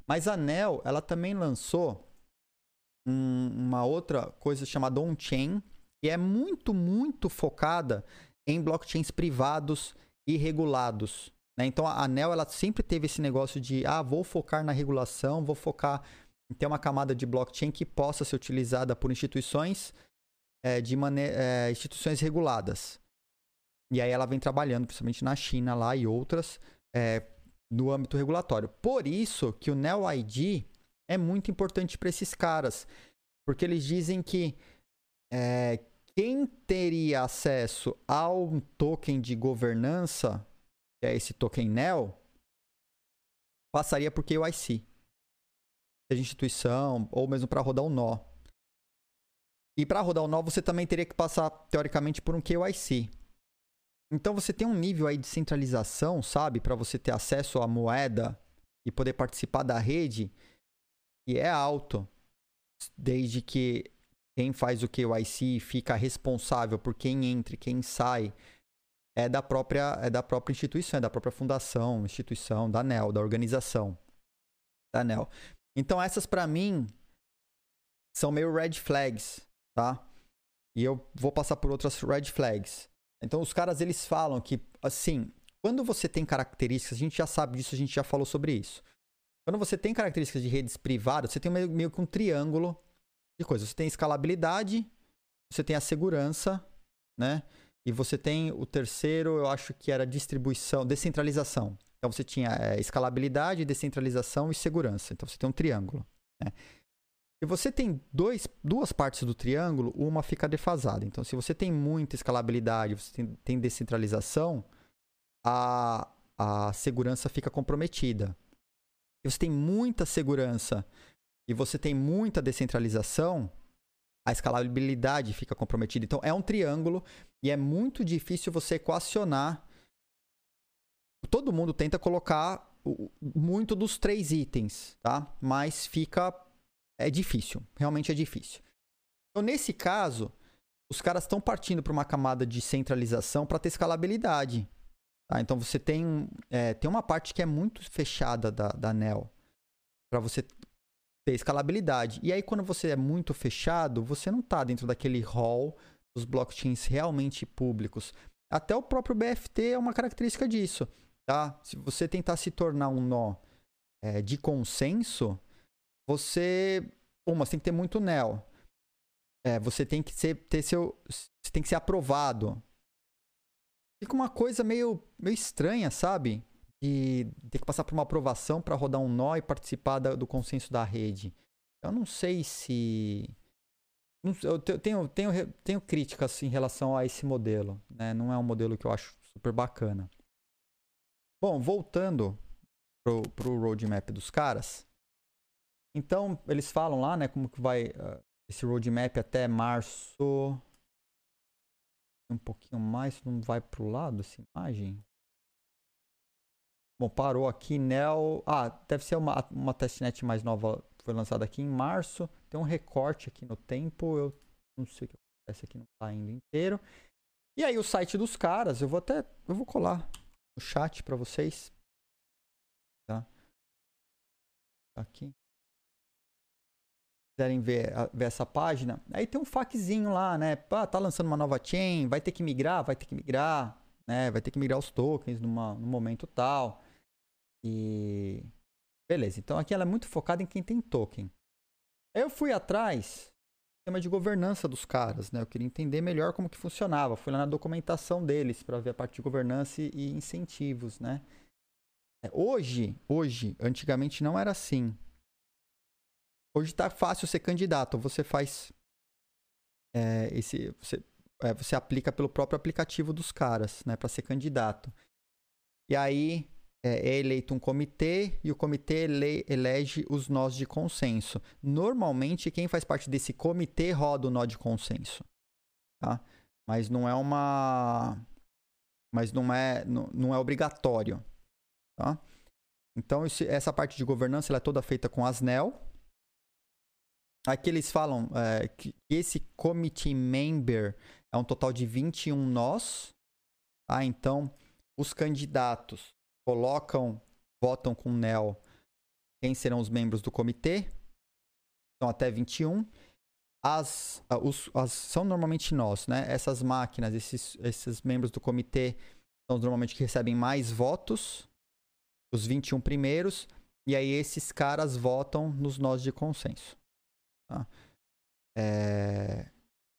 Mas a ANEL, ela também lançou um, uma outra coisa chamada on-chain, que é muito, muito focada em blockchains privados e regulados. Né? Então a ANEL ela sempre teve esse negócio de ah, vou focar na regulação, vou focar ter uma camada de blockchain que possa ser utilizada por instituições é, de é, instituições reguladas. E aí ela vem trabalhando, principalmente na China lá e outras, é, no âmbito regulatório. Por isso que o Neo ID é muito importante para esses caras, porque eles dizem que é, quem teria acesso ao token de governança, que é esse token Neo, passaria por KYC. Seja instituição, ou mesmo para rodar um nó. E para rodar o nó, você também teria que passar, teoricamente, por um KYC. Então você tem um nível aí de centralização, sabe? Para você ter acesso à moeda e poder participar da rede, e é alto. Desde que quem faz o KYC fica responsável por quem entra e quem sai é da própria é da própria instituição, é da própria fundação, instituição, da ANEL, da organização da ANEL. Então essas para mim são meio red flags, tá? E eu vou passar por outras red flags. Então os caras eles falam que assim, quando você tem características, a gente já sabe disso, a gente já falou sobre isso. Quando você tem características de redes privadas, você tem meio, meio que um triângulo de coisas. Você tem escalabilidade, você tem a segurança, né? E você tem o terceiro, eu acho que era distribuição, descentralização. Então você tinha é, escalabilidade, descentralização e segurança. Então você tem um triângulo. Né? Se você tem dois, duas partes do triângulo, uma fica defasada. Então, se você tem muita escalabilidade, você tem, tem descentralização, a, a segurança fica comprometida. Você tem muita segurança e você tem muita descentralização, a escalabilidade fica comprometida. Então, é um triângulo e é muito difícil você equacionar. Todo mundo tenta colocar muito dos três itens, tá? Mas fica é difícil, realmente é difícil. Então, nesse caso, os caras estão partindo para uma camada de centralização para ter escalabilidade. Tá? Então, você tem, é, tem uma parte que é muito fechada da, da NEL para você ter escalabilidade. E aí, quando você é muito fechado, você não está dentro daquele hall dos blockchains realmente públicos. Até o próprio BFT é uma característica disso. Tá? Se você tentar se tornar um nó é, de consenso, você. Uma, você tem que ter muito NEL. É, você tem que ser, ter seu. Você tem que ser aprovado. Fica uma coisa meio, meio estranha, sabe? De ter que passar por uma aprovação para rodar um nó e participar da, do consenso da rede. Eu não sei se. Eu tenho, tenho, tenho críticas em relação a esse modelo. Né? Não é um modelo que eu acho super bacana. Bom, voltando pro, pro roadmap dos caras. Então, eles falam lá, né, como que vai uh, esse roadmap até março. Um pouquinho mais, não vai pro lado essa imagem? Bom, parou aqui, Nel. Ah, deve ser uma, uma testnet mais nova, foi lançada aqui em março. Tem um recorte aqui no tempo, eu não sei o que acontece aqui, não tá indo inteiro. E aí o site dos caras, eu vou até, eu vou colar no chat para vocês. Tá? tá aqui quiserem ver, ver essa página, aí tem um FAQzinho lá, né? Ah, tá lançando uma nova chain, vai ter que migrar, vai ter que migrar, né? Vai ter que migrar os tokens numa, num momento tal. E beleza. Então aqui ela é muito focada em quem tem token. Eu fui atrás tema de governança dos caras, né? Eu queria entender melhor como que funcionava. Fui lá na documentação deles para ver a parte de governança e incentivos, né? É, hoje, hoje, antigamente não era assim. Hoje está fácil ser candidato. Você faz é, esse, você, é, você aplica pelo próprio aplicativo dos caras, né, para ser candidato. E aí é, é, eleito um comitê e o comitê ele, elege os nós de consenso. Normalmente quem faz parte desse comitê roda o nó de consenso, tá? Mas não é uma, mas não é, não, não é obrigatório, tá? Então esse, essa parte de governança ela é toda feita com Asnel, Aqui eles falam é, que esse committee member é um total de 21 nós. Ah, então, os candidatos colocam, votam com o NEL quem serão os membros do comitê. São até 21. As, os, as, são normalmente nós, né? Essas máquinas, esses, esses membros do comitê são normalmente que recebem mais votos, os 21 primeiros. E aí esses caras votam nos nós de consenso. Tá? É...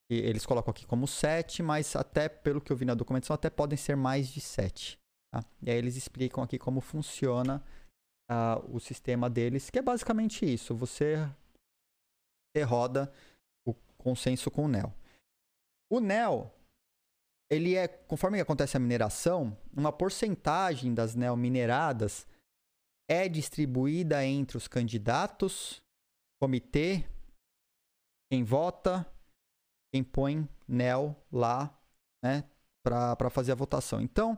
eles colocam aqui como 7, mas até pelo que eu vi na documentação, até podem ser mais de 7. Tá? E aí eles explicam aqui como funciona uh, o sistema deles, que é basicamente isso. Você, você roda o consenso com o NEL. O NEL, ele é, conforme acontece a mineração, uma porcentagem das NEL mineradas é distribuída entre os candidatos, comitê, quem vota, quem põe NEL lá, né, para fazer a votação. Então,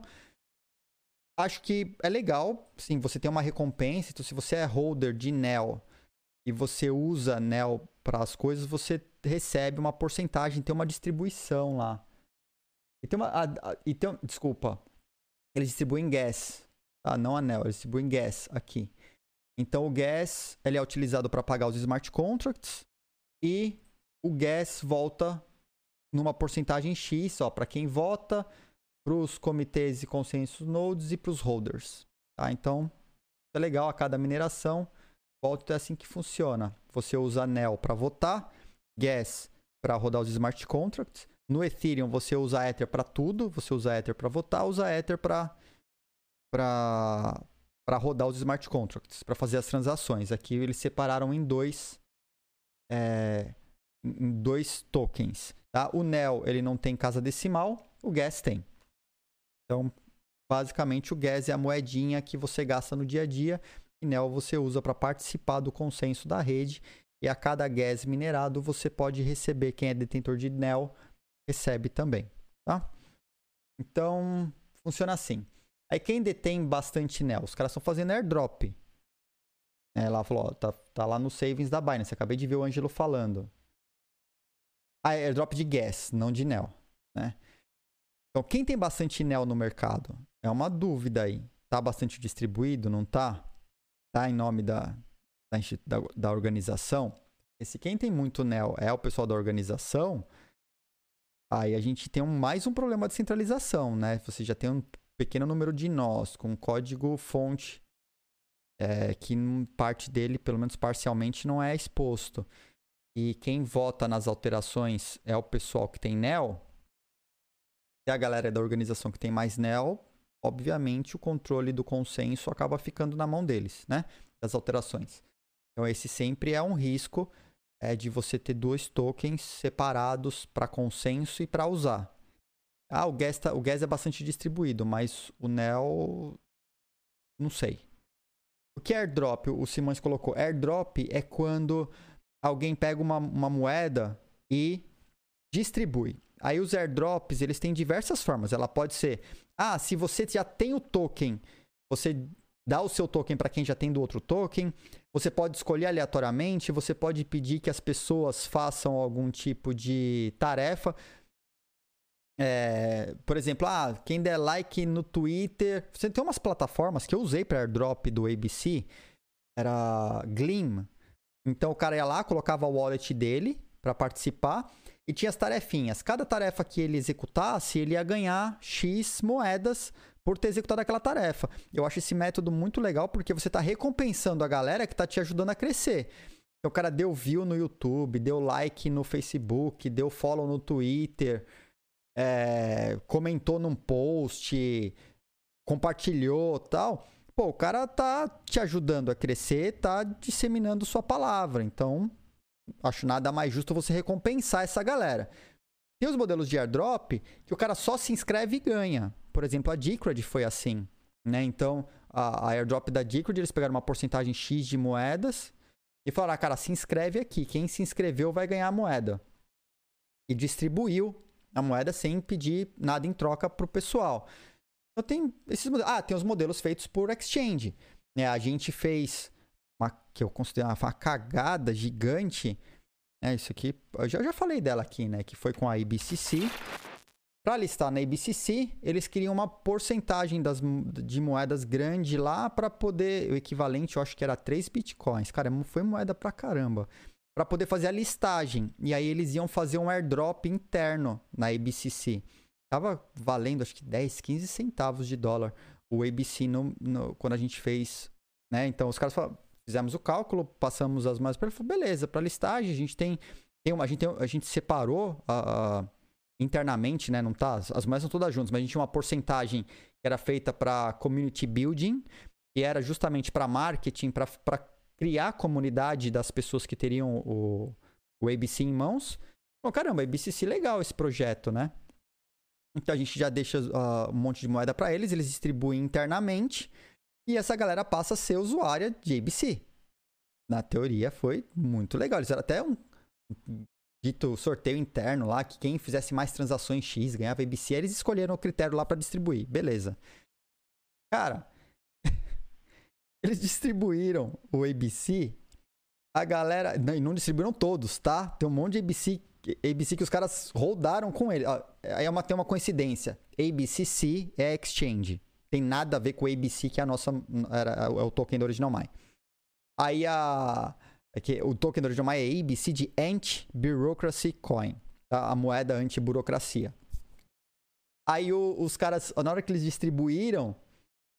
acho que é legal, sim, você tem uma recompensa. Então, se você é holder de NEL e você usa NEL para as coisas, você recebe uma porcentagem, tem uma distribuição lá. E tem uma. A, a, e tem, desculpa. Eles distribuem gas. Tá? Não anel, eles distribuem gas aqui. Então o gas ele é utilizado para pagar os smart contracts e o gas volta numa porcentagem X para quem vota, para os comitês e consensos nodes e para os holders. Tá? Então é legal a cada mineração. Volta é assim que funciona. Você usa anel para votar, gas para rodar os smart contracts. No Ethereum você usa Ether para tudo, você usa Ether para votar, usa Ether para para rodar os smart contracts, para fazer as transações. Aqui eles separaram em dois é, dois tokens. Tá? O NEL ele não tem casa decimal, o Gas tem. Então, basicamente, o Gas é a moedinha que você gasta no dia a dia e NEL você usa para participar do consenso da rede. E a cada gas minerado você pode receber, quem é detentor de NEL recebe também. Tá? Então, funciona assim. Aí quem detém bastante NEL? Os caras estão fazendo airdrop. É, lá falou, ó, tá, tá lá no savings da Binance. Acabei de ver o Ângelo falando. Ah, é airdrop de gas, não de NEL. Né? Então, quem tem bastante NEL no mercado? É uma dúvida aí. Tá bastante distribuído, não tá? Tá em nome da, da, da organização? E se quem tem muito NEL é o pessoal da organização, aí a gente tem um, mais um problema de centralização, né? Você já tem um pequeno número de nós, com código fonte, é, que parte dele, pelo menos parcialmente, não é exposto. E quem vota nas alterações é o pessoal que tem NEL. Se a galera é da organização que tem mais NEL, obviamente o controle do consenso acaba ficando na mão deles, né? Das alterações. Então esse sempre é um risco é de você ter dois tokens separados para consenso e para usar. Ah, o gas, tá, o gas é bastante distribuído, mas o NEL. Não sei. O que é airdrop? O Simões colocou. Airdrop é quando alguém pega uma, uma moeda e distribui. Aí os airdrops, eles têm diversas formas. Ela pode ser, ah, se você já tem o token, você dá o seu token para quem já tem do outro token. Você pode escolher aleatoriamente, você pode pedir que as pessoas façam algum tipo de tarefa. É, por exemplo, ah, quem der like no Twitter. Você tem umas plataformas que eu usei para airdrop do ABC, era Gleam. Então o cara ia lá, colocava o wallet dele para participar e tinha as tarefinhas. Cada tarefa que ele executasse, ele ia ganhar X moedas por ter executado aquela tarefa. Eu acho esse método muito legal porque você está recompensando a galera que está te ajudando a crescer. Então o cara deu view no YouTube, deu like no Facebook, deu follow no Twitter é, comentou num post, compartilhou tal. Pô, o cara tá te ajudando a crescer, tá disseminando sua palavra. Então, acho nada mais justo você recompensar essa galera. Tem os modelos de airdrop que o cara só se inscreve e ganha. Por exemplo, a Decred foi assim. Né? Então, a, a airdrop da Decred, eles pegaram uma porcentagem X de moedas e falaram, ah, cara, se inscreve aqui. Quem se inscreveu vai ganhar a moeda. E distribuiu a moeda sem pedir nada em troca para o pessoal. Então tem esses modelos. Ah, tem os modelos feitos por exchange. É, a gente fez uma que eu considero uma, uma cagada gigante. É, isso aqui, eu já, já falei dela aqui, né? Que foi com a IBCC. Para listar na IBCC, eles queriam uma porcentagem das, de moedas grande lá para poder. O equivalente, eu acho que era 3 bitcoins. Cara, foi moeda pra caramba para poder fazer a listagem. E aí eles iam fazer um airdrop interno na ABCC. Tava valendo acho que 10, 15 centavos de dólar o ABC no, no, quando a gente fez né? Então os caras falaram, fizemos o cálculo, passamos as moedas para beleza, para listagem a gente tem, tem uma, a gente tem, a gente separou internamente, né? Não tá, as moedas são todas juntas, mas a gente tinha uma porcentagem que era feita para community building, que era justamente para marketing, para criar a comunidade das pessoas que teriam o, o ABC em mãos. Bom, caramba, ABCC legal esse projeto, né? Então a gente já deixa uh, um monte de moeda para eles, eles distribuem internamente e essa galera passa a ser usuária de ABC. Na teoria foi muito legal. Eles eram até um dito sorteio interno lá que quem fizesse mais transações X ganhava ABC. Eles escolheram o critério lá para distribuir, beleza? Cara, eles distribuíram o ABC. A galera. Não, não distribuíram todos, tá? Tem um monte de ABC ABC que os caras rodaram com ele. Aí é uma, tem uma coincidência. ABCC é Exchange. Tem nada a ver com o ABC, que é a nossa. Era, é o token do Original My. Aí a. É que o token do Original My é ABC de Anti-Bureaucracy Coin. Tá? A moeda anti-burocracia. Aí o, os caras, na hora que eles distribuíram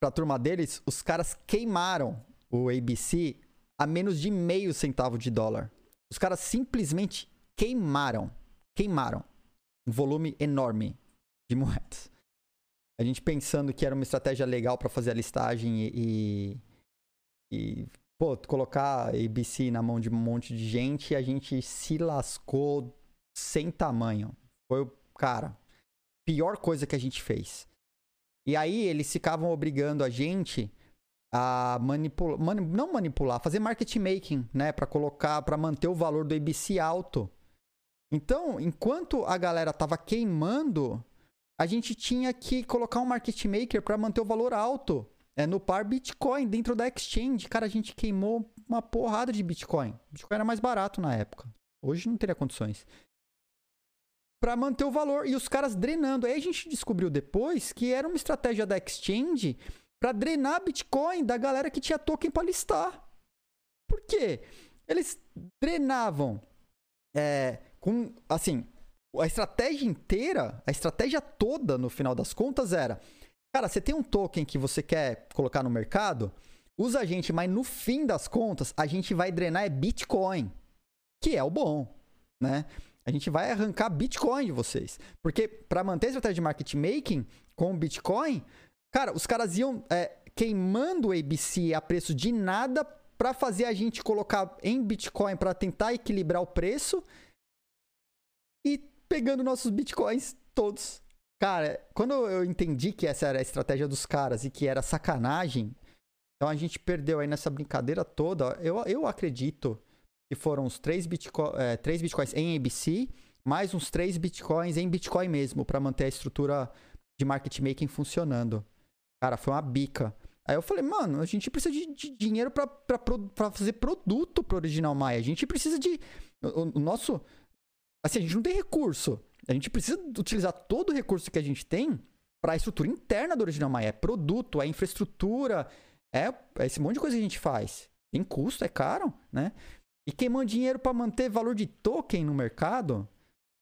pra turma deles, os caras queimaram o ABC a menos de meio centavo de dólar. Os caras simplesmente queimaram, queimaram um volume enorme de moedas. A gente pensando que era uma estratégia legal para fazer a listagem e, e, pô, colocar ABC na mão de um monte de gente, a gente se lascou sem tamanho. Foi, cara, pior coisa que a gente fez. E aí eles ficavam obrigando a gente a manipular, mani não manipular, fazer market making, né, para colocar, para manter o valor do ABC alto. Então, enquanto a galera tava queimando, a gente tinha que colocar um market maker para manter o valor alto é, no par Bitcoin dentro da exchange. Cara, a gente queimou uma porrada de Bitcoin. Bitcoin era mais barato na época. Hoje não teria condições. Para manter o valor. E os caras drenando. Aí a gente descobriu depois que era uma estratégia da exchange para drenar Bitcoin da galera que tinha token para listar. Por quê? Eles drenavam é, com, assim, a estratégia inteira, a estratégia toda, no final das contas, era: cara, você tem um token que você quer colocar no mercado, usa a gente, mas no fim das contas, a gente vai drenar é Bitcoin, que é o bom, né? A gente vai arrancar Bitcoin de vocês. Porque para manter a estratégia de market making com Bitcoin, cara, os caras iam é, queimando o ABC a preço de nada para fazer a gente colocar em Bitcoin para tentar equilibrar o preço e pegando nossos bitcoins todos. Cara, quando eu entendi que essa era a estratégia dos caras e que era sacanagem, então a gente perdeu aí nessa brincadeira toda. Eu, eu acredito que foram uns 3, bitco é, 3 bitcoins em ABC, mais uns 3 bitcoins em Bitcoin mesmo, para manter a estrutura de market making funcionando. Cara, foi uma bica. Aí eu falei, mano, a gente precisa de, de dinheiro para fazer produto pro Original Maia. A gente precisa de. O, o nosso Assim, a gente não tem recurso. A gente precisa utilizar todo o recurso que a gente tem para a estrutura interna do Original Maya. É produto, é infraestrutura, é, é esse monte de coisa que a gente faz. Tem custo, é caro, né? E queimando dinheiro para manter valor de token no mercado,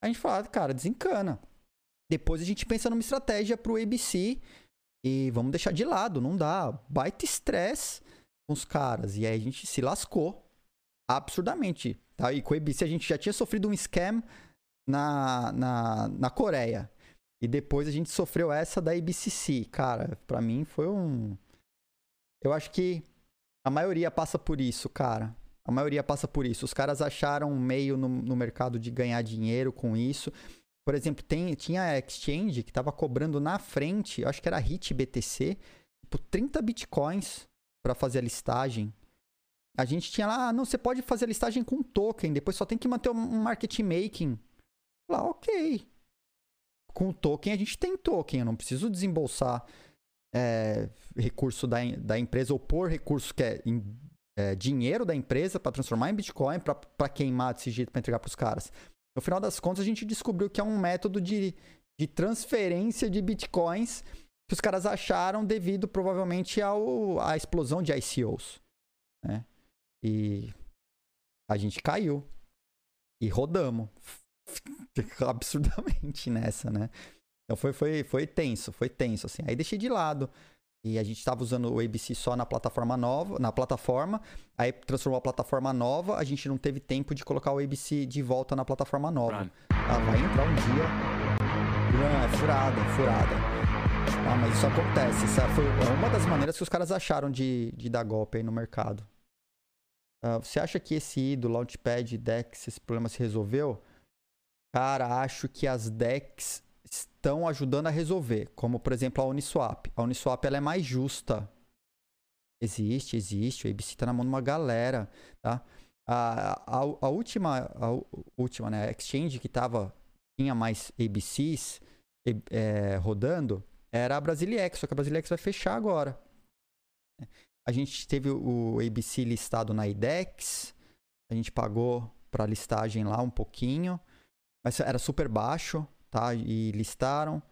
a gente fala, cara, desencana. Depois a gente pensa numa estratégia para o ABC e vamos deixar de lado, não dá. Baita estresse com os caras. E aí a gente se lascou absurdamente. Tá? E com o ABC a gente já tinha sofrido um scam na, na, na Coreia. E depois a gente sofreu essa da ABCC. Cara, para mim foi um. Eu acho que a maioria passa por isso, cara. A maioria passa por isso. Os caras acharam um meio no, no mercado de ganhar dinheiro com isso. Por exemplo, tem, tinha a Exchange que tava cobrando na frente, acho que era HIT BTC, tipo 30 bitcoins para fazer a listagem. A gente tinha lá, ah, não, você pode fazer a listagem com token, depois só tem que manter um market making. Lá, ok. Com token a gente tem token, eu não preciso desembolsar é, recurso da, da empresa ou pôr recurso que é, em, é dinheiro da empresa para transformar em Bitcoin, para queimar desse jeito para entregar para os caras. No final das contas, a gente descobriu que é um método de, de transferência de Bitcoins que os caras acharam devido provavelmente ao, à explosão de ICOs. Né? E a gente caiu. E rodamos. Absurdamente nessa, né? Então foi, foi, foi tenso, foi tenso, assim. Aí deixei de lado. E a gente estava usando o ABC só na plataforma nova, na plataforma, aí transformou a plataforma nova, a gente não teve tempo de colocar o ABC de volta na plataforma nova. Ah, vai entrar um dia. Não, é furada, furada. Ah, mas isso acontece. Essa foi uma das maneiras que os caras acharam de, de dar golpe aí no mercado. Uh, você acha que esse I do Launchpad Dex, esse problema se resolveu? Cara, acho que as DEX estão ajudando a resolver, como por exemplo a Uniswap. A Uniswap ela é mais justa. Existe, existe. O ABC está na mão de uma galera, tá? A, a, a última, a última, né, exchange que tava tinha mais ABCs é, rodando era a Brasilex, só que a Brasilex vai fechar agora. A gente teve o ABC listado na IDEX, a gente pagou para listagem lá um pouquinho, mas era super baixo, tá? E listaram.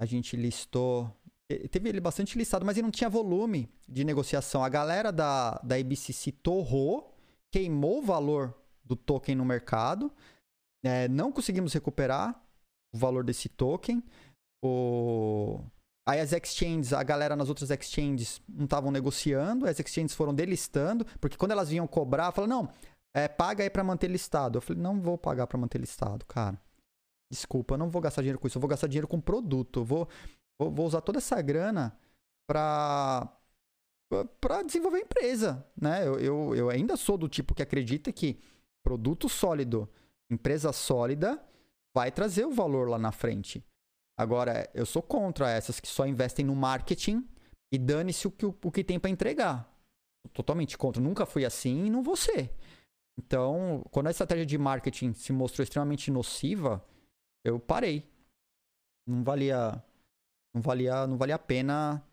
A gente listou. Teve ele bastante listado, mas ele não tinha volume de negociação. A galera da, da IBCC torrou, queimou o valor do token no mercado. É, não conseguimos recuperar o valor desse token. O... Aí as exchanges, a galera nas outras exchanges não estavam negociando, as exchanges foram delistando, porque quando elas vinham cobrar, falaram, não, é, paga aí para manter listado. Eu falei, não vou pagar para manter listado, cara. Desculpa, eu não vou gastar dinheiro com isso. Eu vou gastar dinheiro com produto. Eu vou, vou, vou usar toda essa grana para para desenvolver a empresa, né? Eu, eu, eu ainda sou do tipo que acredita que produto sólido, empresa sólida, vai trazer o valor lá na frente. Agora, eu sou contra essas que só investem no marketing e dane-se o que, o que tem para entregar. Totalmente contra. Nunca fui assim e não vou ser. Então, quando a estratégia de marketing se mostrou extremamente nociva, eu parei. Não valia, não valia, não valia a pena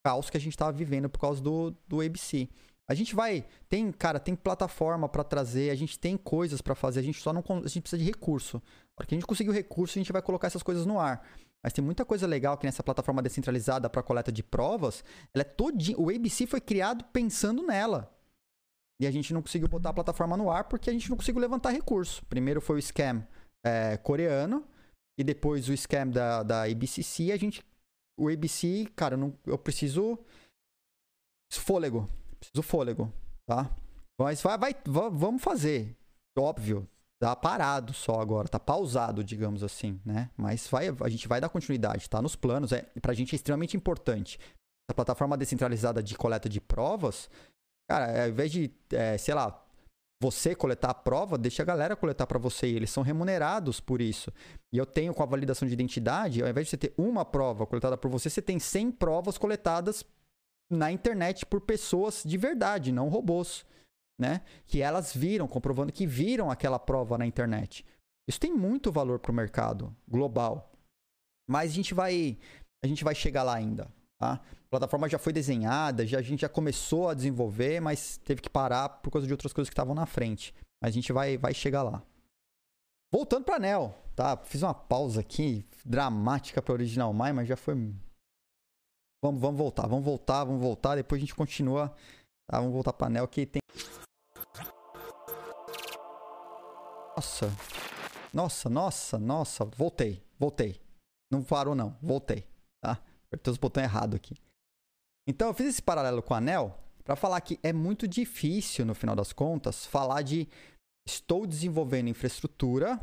o caos que a gente estava vivendo por causa do, do ABC. A gente vai, tem, cara, tem plataforma para trazer, a gente tem coisas para fazer, a gente só não a gente precisa de recurso. Para que a gente conseguir o recurso, a gente vai colocar essas coisas no ar. Mas tem muita coisa legal que nessa plataforma descentralizada para coleta de provas, ela é todinha, o ABC foi criado pensando nela. E a gente não conseguiu botar a plataforma no ar porque a gente não conseguiu levantar recurso. Primeiro foi o scam é, coreano e depois o scam da, da ABCC. A gente, o ABC, cara, eu, não, eu preciso fôlego, preciso fôlego, tá? Mas vai, vai, vamos fazer, óbvio. Tá parado só agora, tá pausado, digamos assim, né? Mas vai, a gente vai dar continuidade, tá nos planos. É, pra gente é extremamente importante. A plataforma descentralizada de coleta de provas, cara, ao invés de, é, sei lá, você coletar a prova, deixa a galera coletar para você e eles são remunerados por isso. E eu tenho com a validação de identidade, ao invés de você ter uma prova coletada por você, você tem 100 provas coletadas na internet por pessoas de verdade, não robôs, né? Que elas viram, comprovando que viram aquela prova na internet. Isso tem muito valor para o mercado global. Mas a gente vai a gente vai chegar lá ainda, tá? A plataforma já foi desenhada, já, a gente já começou a desenvolver, mas teve que parar por causa de outras coisas que estavam na frente. Mas a gente vai, vai chegar lá. Voltando para Nel, tá? Fiz uma pausa aqui dramática para Original Mai, mas já foi. Vamos, vamos voltar, vamos voltar, vamos voltar. Depois a gente continua. Tá? Vamos voltar para Nel que tem. Nossa, nossa, nossa, nossa. Voltei, voltei. Não parou não, voltei? Apertei os botões errado aqui. Então eu fiz esse paralelo com o anel para falar que é muito difícil, no final das contas, falar de estou desenvolvendo infraestrutura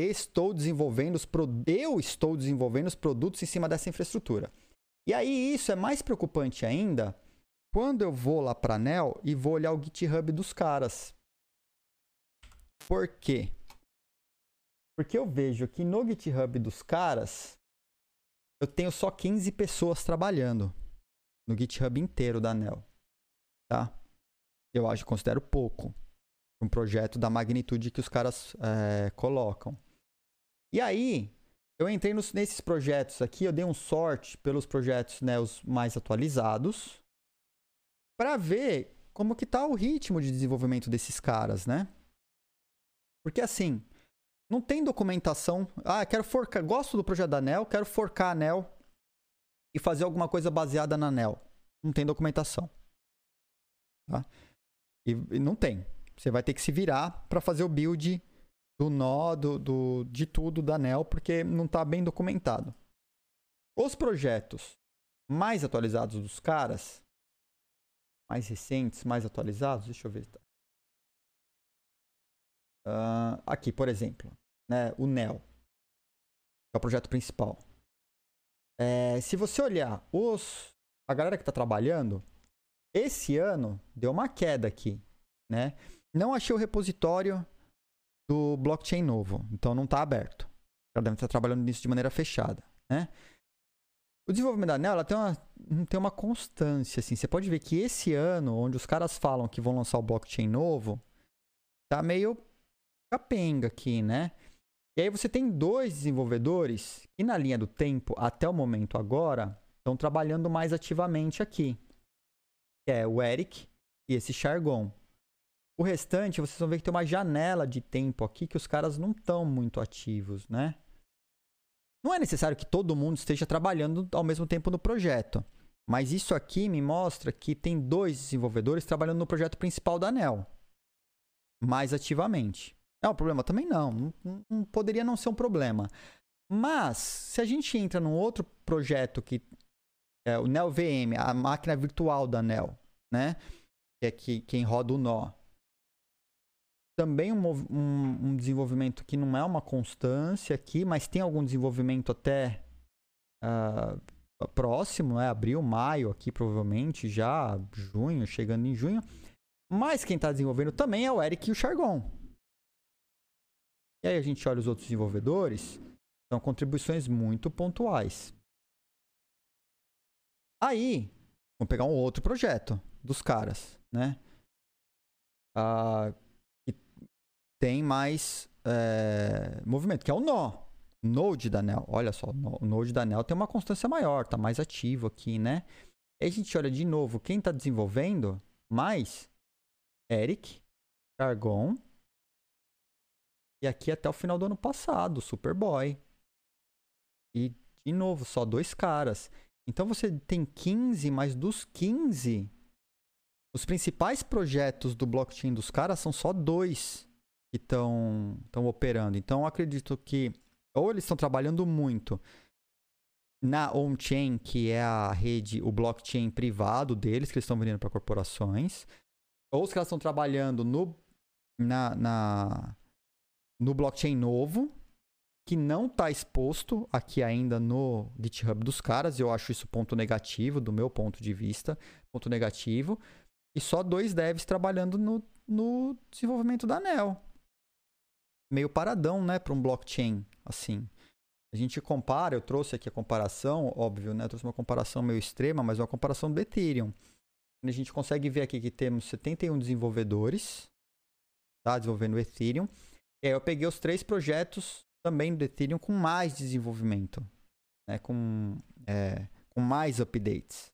estou desenvolvendo os eu estou desenvolvendo os produtos em cima dessa infraestrutura. E aí isso é mais preocupante ainda quando eu vou lá para Anel e vou olhar o GitHub dos caras. Por quê? Porque eu vejo que no GitHub dos caras eu tenho só 15 pessoas trabalhando no GitHub inteiro da Anel. Tá? Eu acho, considero pouco. Um projeto da magnitude que os caras é, colocam. E aí, eu entrei nos, nesses projetos aqui, eu dei um sorte pelos projetos né, os mais atualizados para ver como que tá o ritmo de desenvolvimento desses caras, né? Porque assim, não tem documentação. Ah, quero forcar, gosto do projeto da Anel, quero forcar a Anel e fazer alguma coisa baseada na NEL. Não tem documentação. Tá? E, e não tem. Você vai ter que se virar para fazer o build do nó, do, do, de tudo da NEL, porque não está bem documentado. Os projetos mais atualizados dos caras, mais recentes, mais atualizados, deixa eu ver. Uh, aqui, por exemplo, né, o NEL, que é o projeto principal. É, se você olhar os, a galera que está trabalhando, esse ano deu uma queda aqui, né? Não achei o repositório do blockchain novo, então não está aberto. Ela deve estar trabalhando nisso de maneira fechada, né? O desenvolvimento da NEL ela tem, uma, tem uma constância, assim. Você pode ver que esse ano, onde os caras falam que vão lançar o blockchain novo, tá meio capenga aqui, né? E aí você tem dois desenvolvedores que na linha do tempo, até o momento agora, estão trabalhando mais ativamente aqui. Que é o Eric e esse Chargon. O restante, vocês vão ver que tem uma janela de tempo aqui que os caras não estão muito ativos, né? Não é necessário que todo mundo esteja trabalhando ao mesmo tempo no projeto. Mas isso aqui me mostra que tem dois desenvolvedores trabalhando no projeto principal da ANEL. Mais ativamente. É um problema? Também não. não, poderia não ser um problema. Mas, se a gente entra num outro projeto que é o NEL VM, a máquina virtual da NEL, né? Que é que, quem roda o nó também um, um, um, desenvolvimento que não é uma constância aqui, mas tem algum desenvolvimento até uh, próximo, é abril, maio aqui provavelmente, já junho, chegando em junho. Mas quem está desenvolvendo também é o Eric e o Chargon. E aí a gente olha os outros desenvolvedores, são contribuições muito pontuais. Aí, vamos pegar um outro projeto dos caras, né? Uh, tem mais é, movimento, que é o nó. Node da NEL. Olha só, o Node da NEL tem uma constância maior, tá mais ativo aqui, né? Aí a gente olha de novo quem está desenvolvendo mais Eric, Argon. E aqui até o final do ano passado, Superboy. E de novo, só dois caras. Então você tem 15, mas dos 15, os principais projetos do blockchain dos caras são só dois que estão operando. Então, acredito que ou eles estão trabalhando muito na on-chain, que é a rede, o blockchain privado deles, que eles estão vendendo para corporações, ou os caras estão trabalhando no, na, na, no blockchain novo, que não está exposto aqui ainda no GitHub dos caras. Eu acho isso ponto negativo, do meu ponto de vista, ponto negativo. E só dois devs trabalhando no, no desenvolvimento da NEL meio paradão, né, para um blockchain, assim. A gente compara, eu trouxe aqui a comparação, óbvio, né, eu trouxe uma comparação meio extrema, mas uma comparação do Ethereum. A gente consegue ver aqui que temos 71 desenvolvedores, tá, desenvolvendo o Ethereum. E aí eu peguei os três projetos também do Ethereum com mais desenvolvimento, né, com, é, com mais updates.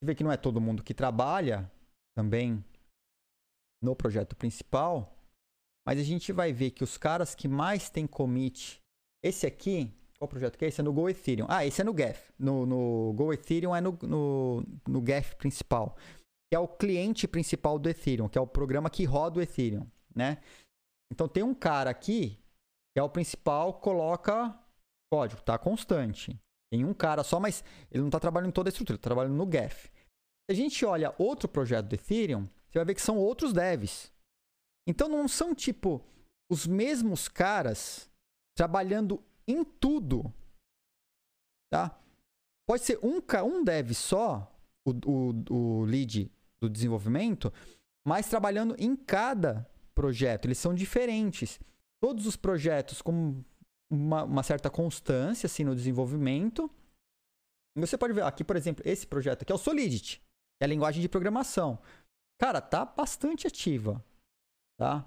Você vê que não é todo mundo que trabalha também no projeto principal, mas a gente vai ver que os caras que mais tem commit. Esse aqui, qual projeto que é? Esse é no Go Ethereum. Ah, esse é no GEF. No, no Go Ethereum é no, no, no GEF principal. Que é o cliente principal do Ethereum, que é o programa que roda o Ethereum, né? Então tem um cara aqui, que é o principal, coloca código, tá constante. Tem um cara só, mas ele não está trabalhando em toda a estrutura, tá trabalhando no GEF. Se a gente olha outro projeto do Ethereum, você vai ver que são outros devs. Então não são tipo os mesmos caras trabalhando em tudo. Tá? Pode ser um, um dev só, o, o, o lead do desenvolvimento, mas trabalhando em cada projeto. Eles são diferentes. Todos os projetos com uma, uma certa constância assim, no desenvolvimento. Você pode ver aqui, por exemplo, esse projeto aqui é o Solidity, é a linguagem de programação. Cara, tá bastante ativa tá?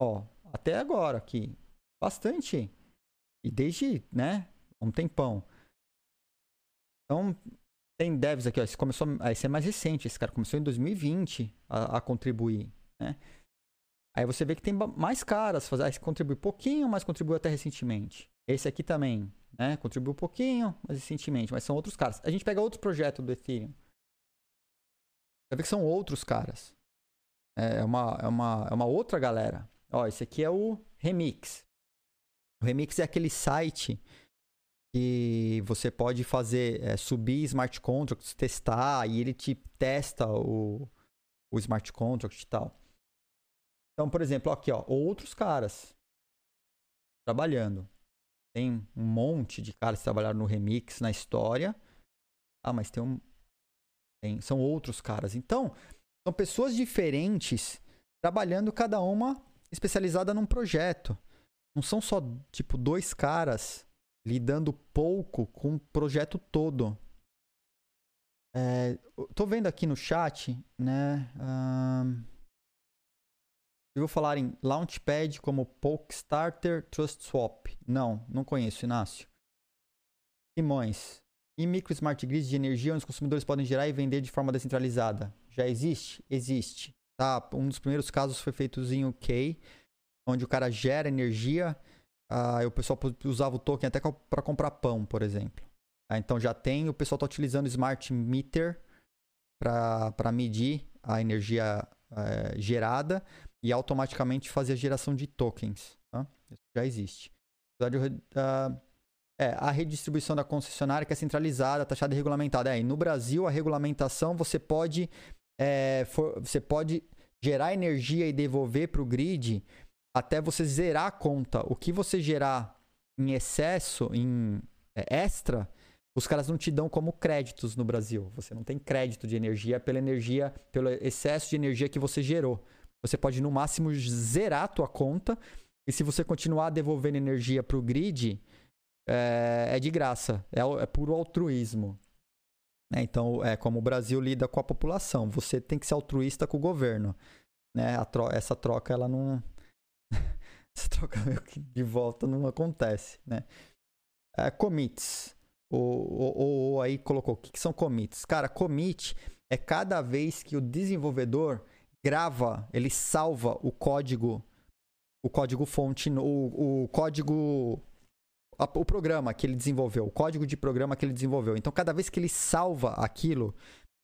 Ó, até agora aqui, bastante. E desde, né, um tempão. Então, tem devs aqui, ó, esse começou, esse é mais recente, esse cara começou em 2020 a, a contribuir, né? Aí você vê que tem mais caras, faz, esse contribui pouquinho, mas contribuiu até recentemente. Esse aqui também, né? Contribuiu pouquinho, mas recentemente, mas são outros caras. A gente pega outro projeto do Ethereum. Vai ver que são outros caras. É uma, é uma, é uma outra galera. Ó, esse aqui é o Remix. O Remix é aquele site que você pode fazer, é, subir smart contracts, testar, e ele te testa o, o smart contract e tal. Então, por exemplo, aqui, ó, outros caras trabalhando. Tem um monte de caras que trabalharam no remix, na história. Ah, mas tem um. Tem, são outros caras. Então, são pessoas diferentes trabalhando cada uma especializada num projeto. Não são só, tipo, dois caras lidando pouco com o projeto todo. É, tô vendo aqui no chat, né? Um, eu vou falar em Launchpad como Starter Trust Swap. Não, não conheço, Inácio. Simões. E micro smart grids de energia onde os consumidores podem gerar e vender de forma descentralizada. Já existe? Existe. Tá? Um dos primeiros casos foi feito em UK, onde o cara gera energia, ah, o pessoal usava o token até para comprar pão, por exemplo. Ah, então já tem, o pessoal está utilizando Smart Meter para medir a energia é, gerada e automaticamente fazer a geração de tokens. Tá? Isso já existe. Uh, é, a redistribuição da concessionária que é centralizada, taxada e regulamentada. É, e no Brasil, a regulamentação você pode, é, for, você pode gerar energia e devolver para o grid até você zerar a conta. O que você gerar em excesso, em é, extra, os caras não te dão como créditos no Brasil. Você não tem crédito de energia pela energia, pelo excesso de energia que você gerou. Você pode no máximo zerar a tua conta e se você continuar devolvendo energia para o grid, é, é, de graça, é, é puro altruísmo. É, então, é como o Brasil lida com a população. Você tem que ser altruísta com o governo. Né? Tro essa troca, ela não. essa troca de volta não acontece. Né? É, commits. Ou, aí colocou, o que, que são commits? Cara, commit é cada vez que o desenvolvedor grava, ele salva o código, o código fonte, o, o código, o programa que ele desenvolveu, o código de programa que ele desenvolveu. Então, cada vez que ele salva aquilo,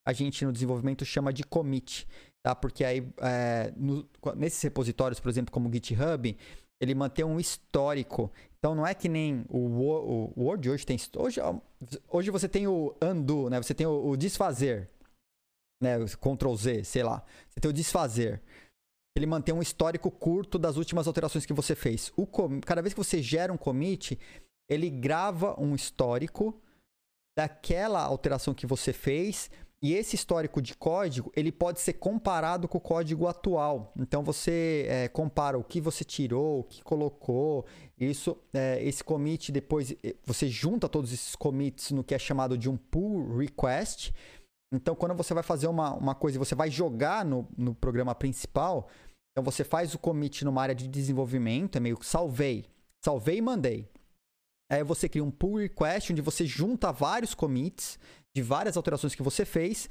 a gente no desenvolvimento chama de commit, tá? Porque aí, é, no, nesses repositórios, por exemplo, como o GitHub, ele mantém um histórico então não é que nem o, o, o Word hoje tem. Hoje, hoje você tem o undo, né? Você tem o, o desfazer. Né? Ctrl Z, sei lá. Você tem o desfazer. Ele mantém um histórico curto das últimas alterações que você fez. O com... Cada vez que você gera um commit, ele grava um histórico daquela alteração que você fez e esse histórico de código, ele pode ser comparado com o código atual. Então você é, compara o que você tirou, o que colocou. Isso, é, esse commit depois você junta todos esses commits no que é chamado de um pull request. Então quando você vai fazer uma, uma coisa, você vai jogar no, no programa principal. Então você faz o commit numa área de desenvolvimento, é meio que salvei, salvei e mandei. Aí você cria um pull request onde você junta vários commits de várias alterações que você fez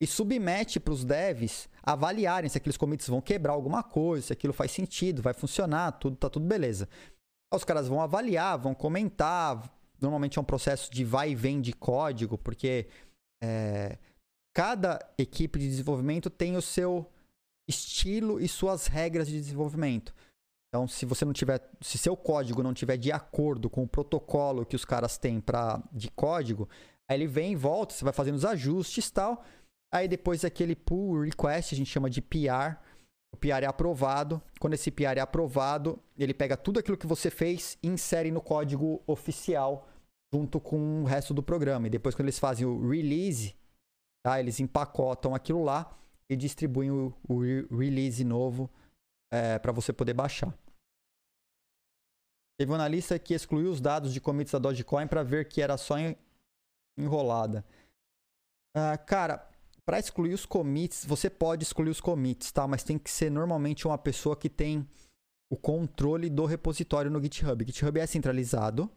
e submete para os devs avaliarem se aqueles commits vão quebrar alguma coisa, se aquilo faz sentido, vai funcionar, tudo tá tudo beleza. Os caras vão avaliar, vão comentar. Normalmente é um processo de vai e vem de código, porque é, cada equipe de desenvolvimento tem o seu estilo e suas regras de desenvolvimento. Então, se você não tiver, se seu código não tiver de acordo com o protocolo que os caras têm para de código, Aí ele vem, volta, você vai fazendo os ajustes e tal. Aí depois aquele pull request, a gente chama de PR. O PR é aprovado. Quando esse PR é aprovado, ele pega tudo aquilo que você fez e insere no código oficial junto com o resto do programa. E depois, quando eles fazem o release, tá? eles empacotam aquilo lá e distribuem o, o release novo é, para você poder baixar. Teve um analista que excluiu os dados de commits da Dogecoin para ver que era só enrolada. Uh, cara, para excluir os commits, você pode excluir os commits, tá? Mas tem que ser normalmente uma pessoa que tem o controle do repositório no GitHub. GitHub é centralizado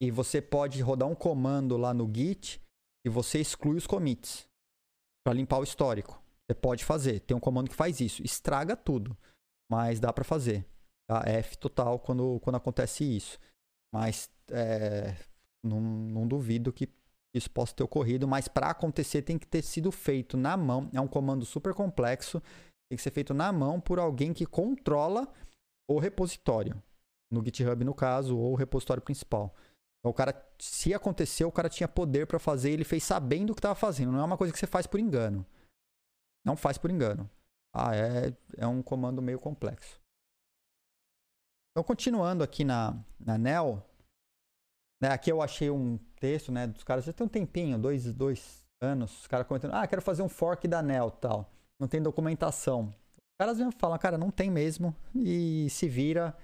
e você pode rodar um comando lá no Git e você exclui os commits para limpar o histórico. Você pode fazer. Tem um comando que faz isso. Estraga tudo, mas dá para fazer. Tá? F total quando, quando acontece isso. Mas é, não, não duvido que isso possa ter ocorrido, mas para acontecer tem que ter sido feito na mão. É um comando super complexo, tem que ser feito na mão por alguém que controla o repositório. No GitHub, no caso, ou o repositório principal. O cara, se aconteceu, o cara tinha poder para fazer, ele fez sabendo o que estava fazendo. Não é uma coisa que você faz por engano. Não faz por engano. Ah, é, é um comando meio complexo. Então, continuando aqui na, na NEL, né, aqui eu achei um texto né, dos caras, já tem um tempinho, dois, dois anos, os caras comentando, ah, quero fazer um fork da NEL tal. Não tem documentação. Os caras vêm falam, cara, não tem mesmo. E se vira.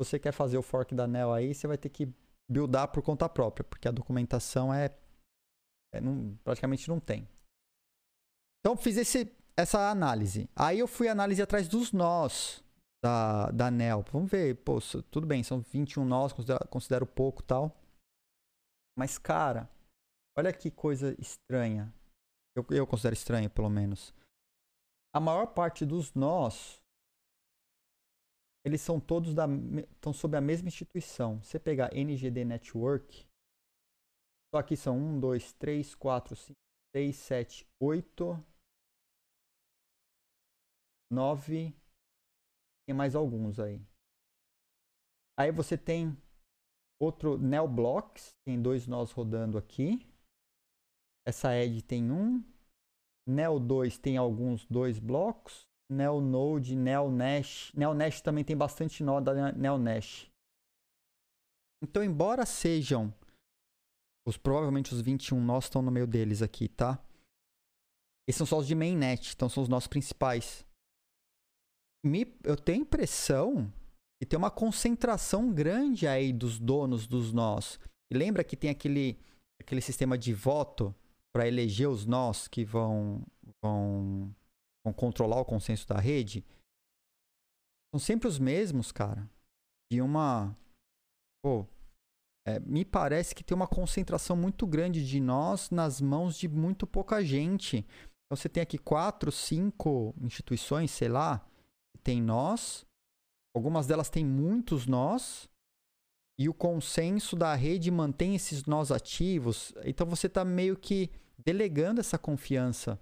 Você quer fazer o fork da NEL aí, você vai ter que buildar por conta própria, porque a documentação é, é não, praticamente não tem. Então fiz esse, essa análise. Aí eu fui análise atrás dos nós da, da NEL. Vamos ver, pô, tudo bem, são 21 nós, considero, considero pouco tal. Mas, cara, olha que coisa estranha. Eu, eu considero estranho, pelo menos. A maior parte dos nós, eles são todos da, estão sob a mesma instituição. Você pegar NGD Network, só aqui são 1, 2, 3, 4, 5, 6, 7, 8, 9, tem mais alguns aí. Aí você tem outro NeoBlocks, tem dois nós rodando aqui. Essa Edge tem um. Neo 2 tem alguns dois blocos. Neo Node, Neo Nash. Neo Nash também tem bastante nó da Neo Nash. Então, embora sejam os provavelmente os 21 nós estão no meio deles aqui, tá? Esses são só os de mainnet, então são os nossos principais me, eu tenho a impressão que tem uma concentração grande aí dos donos dos nós. E lembra que tem aquele, aquele sistema de voto para eleger os nós que vão, vão controlar o consenso da rede? São sempre os mesmos, cara. De uma. Pô, é, me parece que tem uma concentração muito grande de nós nas mãos de muito pouca gente. Então você tem aqui quatro, cinco instituições, sei lá, tem nós, algumas delas têm muitos nós, e o consenso da rede mantém esses nós ativos. Então você está meio que delegando essa confiança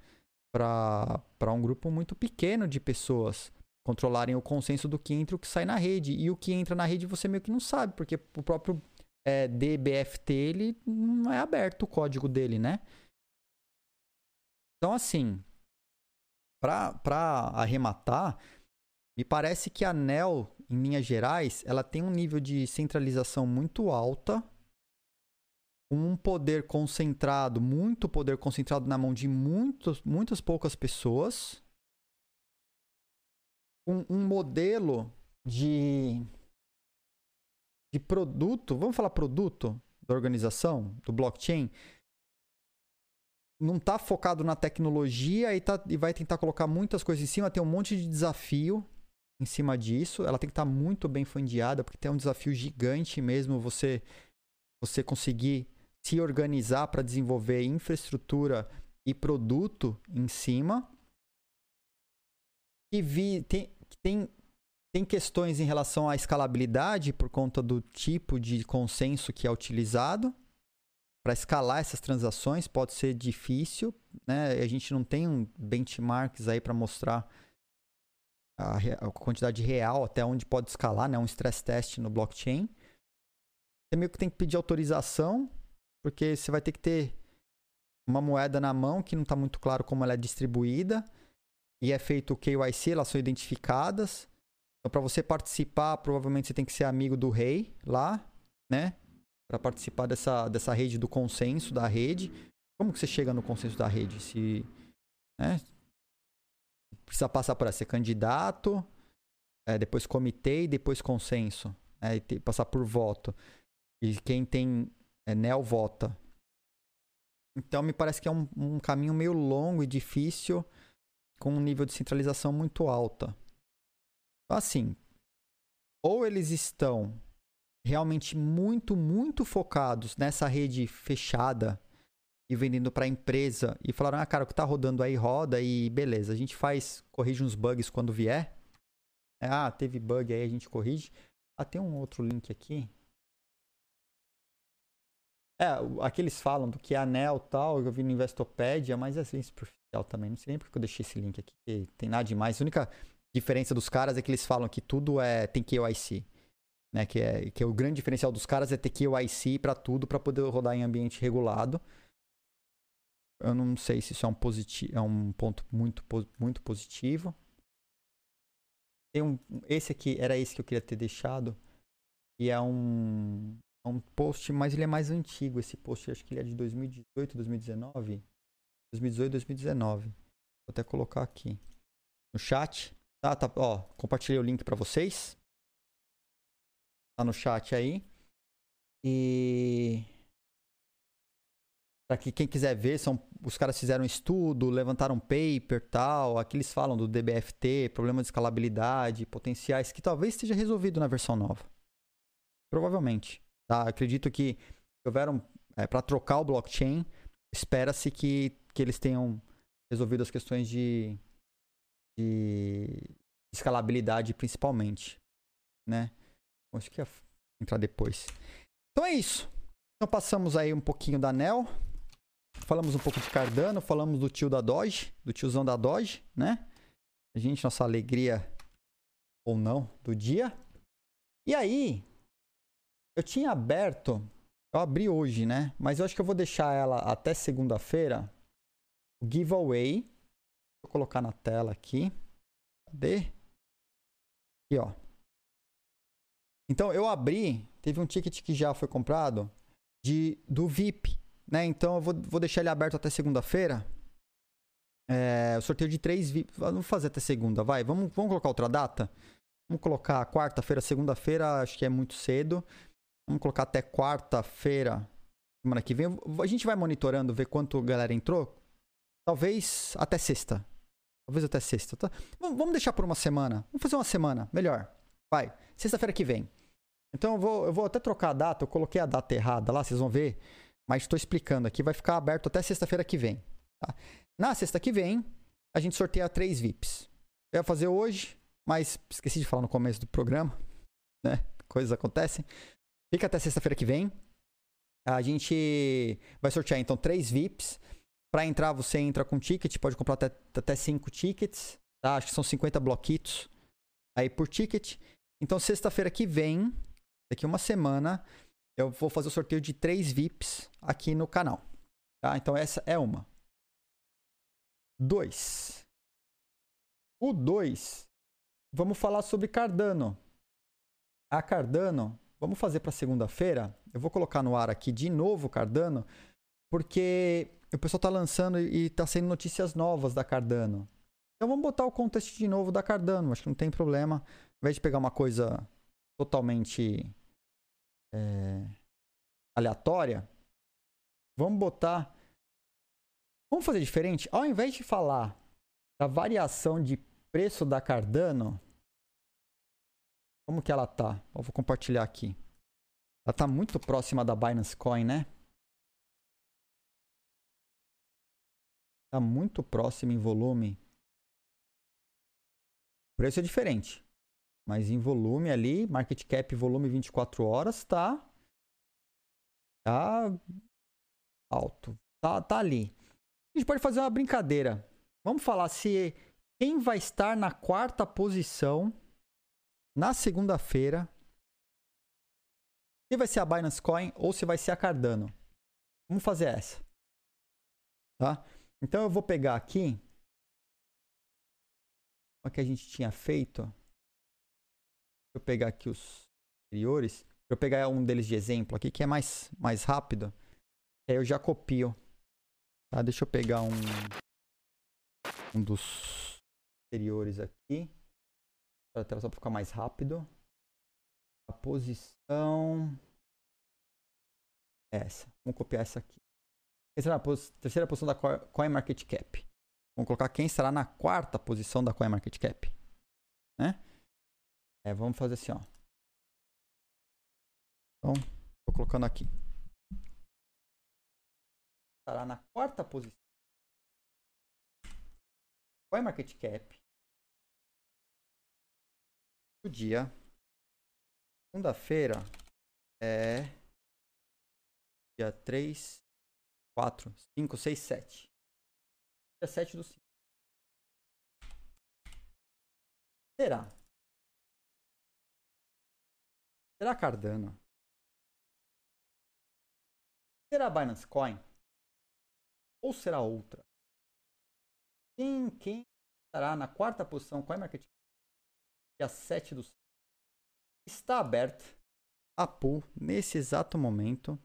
para um grupo muito pequeno de pessoas controlarem o consenso do que entra e o que sai na rede. E o que entra na rede você meio que não sabe, porque o próprio é, DBFT ele não é aberto o código dele, né? Então, assim, para arrematar, me parece que a NEL, em linhas gerais, ela tem um nível de centralização muito alta, um poder concentrado, muito poder concentrado na mão de muitos, muitas poucas pessoas, um, um modelo de, de produto, vamos falar produto da organização, do blockchain, não está focado na tecnologia e, tá, e vai tentar colocar muitas coisas em cima, tem um monte de desafio em cima disso. Ela tem que estar tá muito bem fundiada, porque tem um desafio gigante mesmo você você conseguir se organizar para desenvolver infraestrutura e produto em cima. E vi, tem, tem, tem questões em relação à escalabilidade por conta do tipo de consenso que é utilizado. Para escalar essas transações pode ser difícil, né? A gente não tem um benchmarks aí para mostrar a, a, quantidade real até onde pode escalar, né? Um stress test no blockchain. Você meio que tem que pedir autorização, porque você vai ter que ter uma moeda na mão que não está muito claro como ela é distribuída. E é feito o KYC, elas são identificadas. Então, para você participar, provavelmente você tem que ser amigo do rei lá, né? Para participar dessa, dessa rede do consenso da rede. Como que você chega no consenso da rede? Se, né? precisa passar por ser candidato, é, depois comitê e depois consenso. Né, e passar por voto. E quem tem é, NEL vota. Então me parece que é um, um caminho meio longo e difícil, com um nível de centralização muito alta. Então, assim, ou eles estão realmente muito, muito focados nessa rede fechada e vendendo para a empresa e falaram: "Ah, cara, o que tá rodando aí roda e beleza, a gente faz, corrige uns bugs quando vier". É, ah, teve bug aí, a gente corrige. Ah, tem um outro link aqui. É, aqui eles falam do que é anel tal, eu vi no Investopedia, mas é assim, superficial também. Não sei nem porque eu deixei esse link aqui, tem nada demais. A única diferença dos caras é que eles falam que tudo é tem KYC. né? Que é, que é o grande diferencial dos caras é ter KYC para tudo para poder rodar em ambiente regulado. Eu não sei se isso é um, positivo, é um ponto muito, muito positivo. Tem um, esse aqui, era esse que eu queria ter deixado. E é um, um post, mas ele é mais antigo. Esse post, acho que ele é de 2018, 2019. 2018, 2019. Vou até colocar aqui no chat. Tá, tá, ó, compartilhei o link para vocês. Tá no chat aí. E para que quem quiser ver, são os caras fizeram um estudo, levantaram um paper, tal. Aqui eles falam do DBFT, problema de escalabilidade, potenciais que talvez esteja resolvido na versão nova. Provavelmente. Tá? Acredito que houveram é, para trocar o blockchain, espera-se que, que eles tenham resolvido as questões de, de escalabilidade principalmente, né? Acho que ia entrar depois. Então é isso. Então passamos aí um pouquinho da NEL. Falamos um pouco de Cardano, falamos do tio da Doge, do tiozão da Doge, né? A gente, nossa alegria ou não do dia. E aí, eu tinha aberto, eu abri hoje, né? Mas eu acho que eu vou deixar ela até segunda-feira. O giveaway. Vou colocar na tela aqui. Cadê? Aqui, ó. Então eu abri, teve um ticket que já foi comprado de do VIP, né? Então eu vou, vou deixar ele aberto até segunda-feira. É, o sorteio de três VIP. Vamos fazer até segunda, vai. Vamos, vamos colocar outra data? Vamos colocar quarta-feira, segunda-feira, acho que é muito cedo. Vamos colocar até quarta-feira, semana que vem. A gente vai monitorando, ver quanto galera entrou. Talvez até sexta. Talvez até sexta. Tá? Vamos deixar por uma semana. Vamos fazer uma semana, melhor. Vai. Sexta-feira que vem. Então eu vou, eu vou até trocar a data, eu coloquei a data errada lá, vocês vão ver, mas estou explicando aqui, vai ficar aberto até sexta-feira que vem. Tá? Na sexta que vem, a gente sorteia três VIPs. Eu ia fazer hoje, mas esqueci de falar no começo do programa, né? Coisas acontecem. Fica até sexta-feira que vem. A gente vai sortear então três VIPs. Para entrar, você entra com ticket, pode comprar até, até cinco tickets. Tá? Acho que são 50 bloquitos aí por ticket. Então, sexta-feira que vem, daqui uma semana, eu vou fazer o sorteio de três VIPs aqui no canal. Tá? Então essa é uma. Dois. O dois, vamos falar sobre Cardano. A Cardano, vamos fazer para segunda-feira. Eu vou colocar no ar aqui de novo Cardano, porque o pessoal está lançando e está sendo notícias novas da Cardano. Então vamos botar o contexto de novo da Cardano, acho que não tem problema. Ao invés de pegar uma coisa totalmente é, aleatória, vamos botar. Vamos fazer diferente? Ao invés de falar da variação de preço da Cardano, como que ela tá? Eu vou compartilhar aqui. Ela tá muito próxima da Binance Coin, né? Tá muito próxima em volume. O preço é diferente. Mas em volume ali, market cap volume 24 horas, tá tá alto. Tá, tá ali. A gente pode fazer uma brincadeira. Vamos falar se quem vai estar na quarta posição na segunda-feira. Se vai ser a Binance Coin ou se vai ser a Cardano. Vamos fazer essa. Tá? Então eu vou pegar aqui o que a gente tinha feito eu pegar aqui os anteriores, eu pegar um deles de exemplo aqui, que é mais, mais rápido, aí eu já copio. Tá? Deixa eu pegar um, um dos anteriores aqui, para só para ficar mais rápido. A posição essa. Vamos copiar essa aqui. É a terceira posição da CoinMarketCap. Vamos colocar quem estará na quarta posição da CoinMarketCap. Né? É, vamos fazer assim, ó. Então, tô colocando aqui. Estará na quarta posição. Qual é market cap? O dia. Segunda-feira é dia 3, 4, 5, 6, 7. Dia 7 do 5. Será Será Cardano? Será Binance Coin? Ou será outra? Quem, quem estará na quarta posição CoinMarket dia 7 do está aberto a pool nesse exato momento.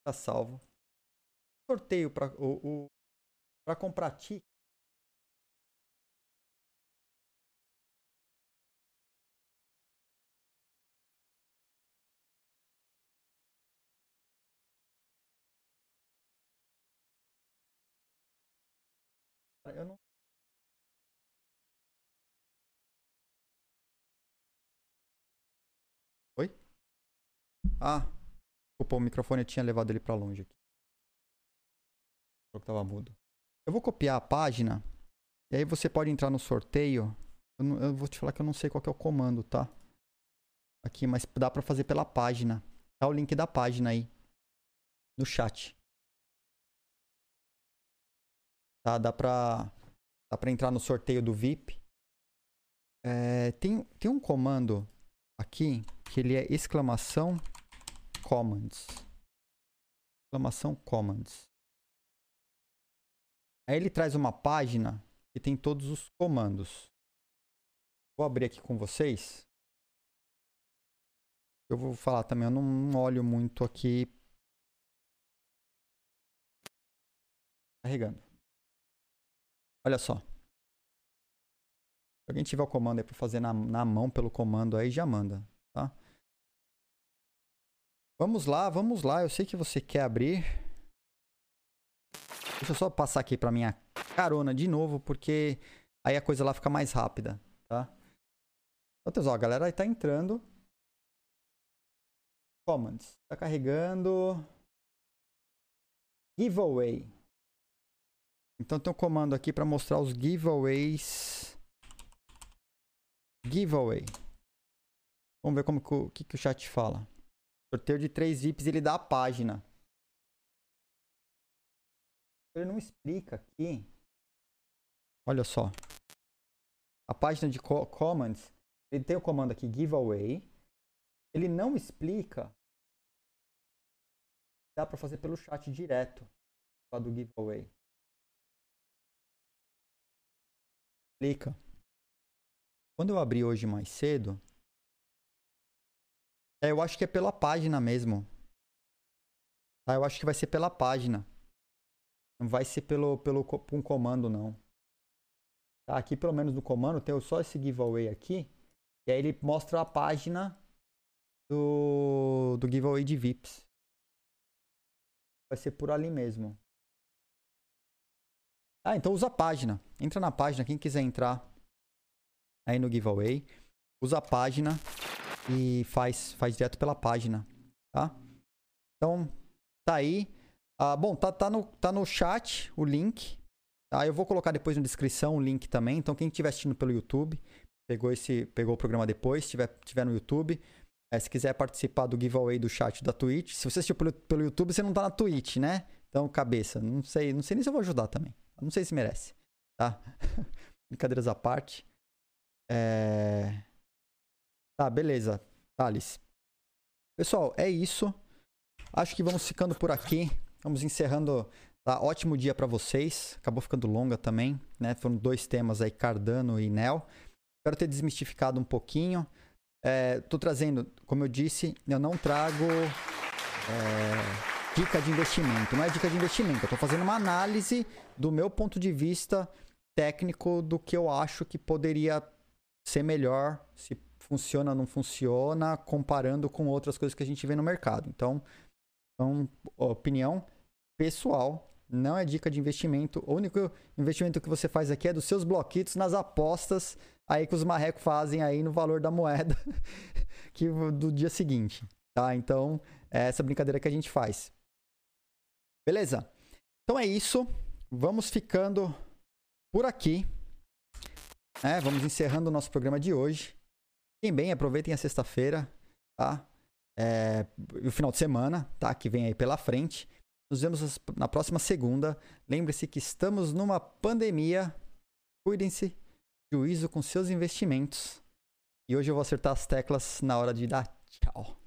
Está salvo. Sorteio para o, o para comprar ticket Eu não. Ah, desculpa, o microfone eu tinha levado ele para longe aqui. O que tava mudo. Eu vou copiar a página e aí você pode entrar no sorteio. Eu, não, eu vou te falar que eu não sei qual é o comando, tá? Aqui, mas dá para fazer pela página. Tá o link da página aí no chat. Tá? Dá pra, dá pra entrar no sorteio do VIP. É, tem, tem um comando aqui que ele é exclamação commands. Exclamação commands. Aí ele traz uma página que tem todos os comandos. Vou abrir aqui com vocês. Eu vou falar também, eu não olho muito aqui. Carregando. Olha só. Se alguém tiver o comando aí para fazer na, na mão pelo comando aí, já manda? Vamos lá, vamos lá. Eu sei que você quer abrir. Deixa eu só passar aqui para minha carona de novo, porque aí a coisa lá fica mais rápida, tá? Então, a galera aí tá entrando. Commands. Tá carregando. Giveaway. Então tem um comando aqui para mostrar os giveaways. Giveaway. Vamos ver como que o, que, que o chat fala. Sorteio de 3 VIPs, ele dá a página. Ele não explica aqui. Olha só. A página de co commands, ele tem o comando aqui giveaway. Ele não explica. Dá para fazer pelo chat direto do giveaway. explica. Quando eu abri hoje mais cedo, é, eu acho que é pela página mesmo. Tá? Eu acho que vai ser pela página. Não vai ser pelo, pelo um comando, não. Tá? Aqui, pelo menos no comando, tem só esse giveaway aqui. E aí ele mostra a página do, do giveaway de VIPs. Vai ser por ali mesmo. Ah, então usa a página. Entra na página, quem quiser entrar aí no giveaway, usa a página e faz, faz direto pela página, tá? Então, tá aí. Ah, bom, tá, tá, no, tá no chat o link. Tá? Eu vou colocar depois na descrição o link também. Então, quem estiver assistindo pelo YouTube, pegou, esse, pegou o programa depois, estiver tiver no YouTube, é, se quiser participar do giveaway do chat da Twitch. Se você assistiu pelo, pelo YouTube, você não tá na Twitch, né? Então, cabeça, não sei, não sei nem se eu vou ajudar também. Não sei se merece, tá? Brincadeiras à parte. É... Tá, beleza. Thales. Pessoal, é isso. Acho que vamos ficando por aqui. Vamos encerrando. Tá? Ótimo dia para vocês. Acabou ficando longa também, né? Foram dois temas aí, Cardano e Nel. Espero ter desmistificado um pouquinho. É, tô trazendo, como eu disse, eu não trago é, dica de investimento. Não é dica de investimento. Eu estou fazendo uma análise do meu ponto de vista técnico do que eu acho que poderia ser melhor, se funciona não funciona, comparando com outras coisas que a gente vê no mercado. Então, então opinião pessoal. Não é dica de investimento. O único investimento que você faz aqui é dos seus bloquitos nas apostas aí que os marrecos fazem aí no valor da moeda que do dia seguinte, tá? Então, é essa brincadeira que a gente faz. Beleza? Então é isso. Vamos ficando por aqui. É, vamos encerrando o nosso programa de hoje. Fiquem bem, aproveitem a sexta-feira, tá? É, o final de semana, tá? Que vem aí pela frente. Nos vemos na próxima segunda. Lembre-se que estamos numa pandemia. Cuidem-se juízo com seus investimentos. E hoje eu vou acertar as teclas na hora de dar tchau.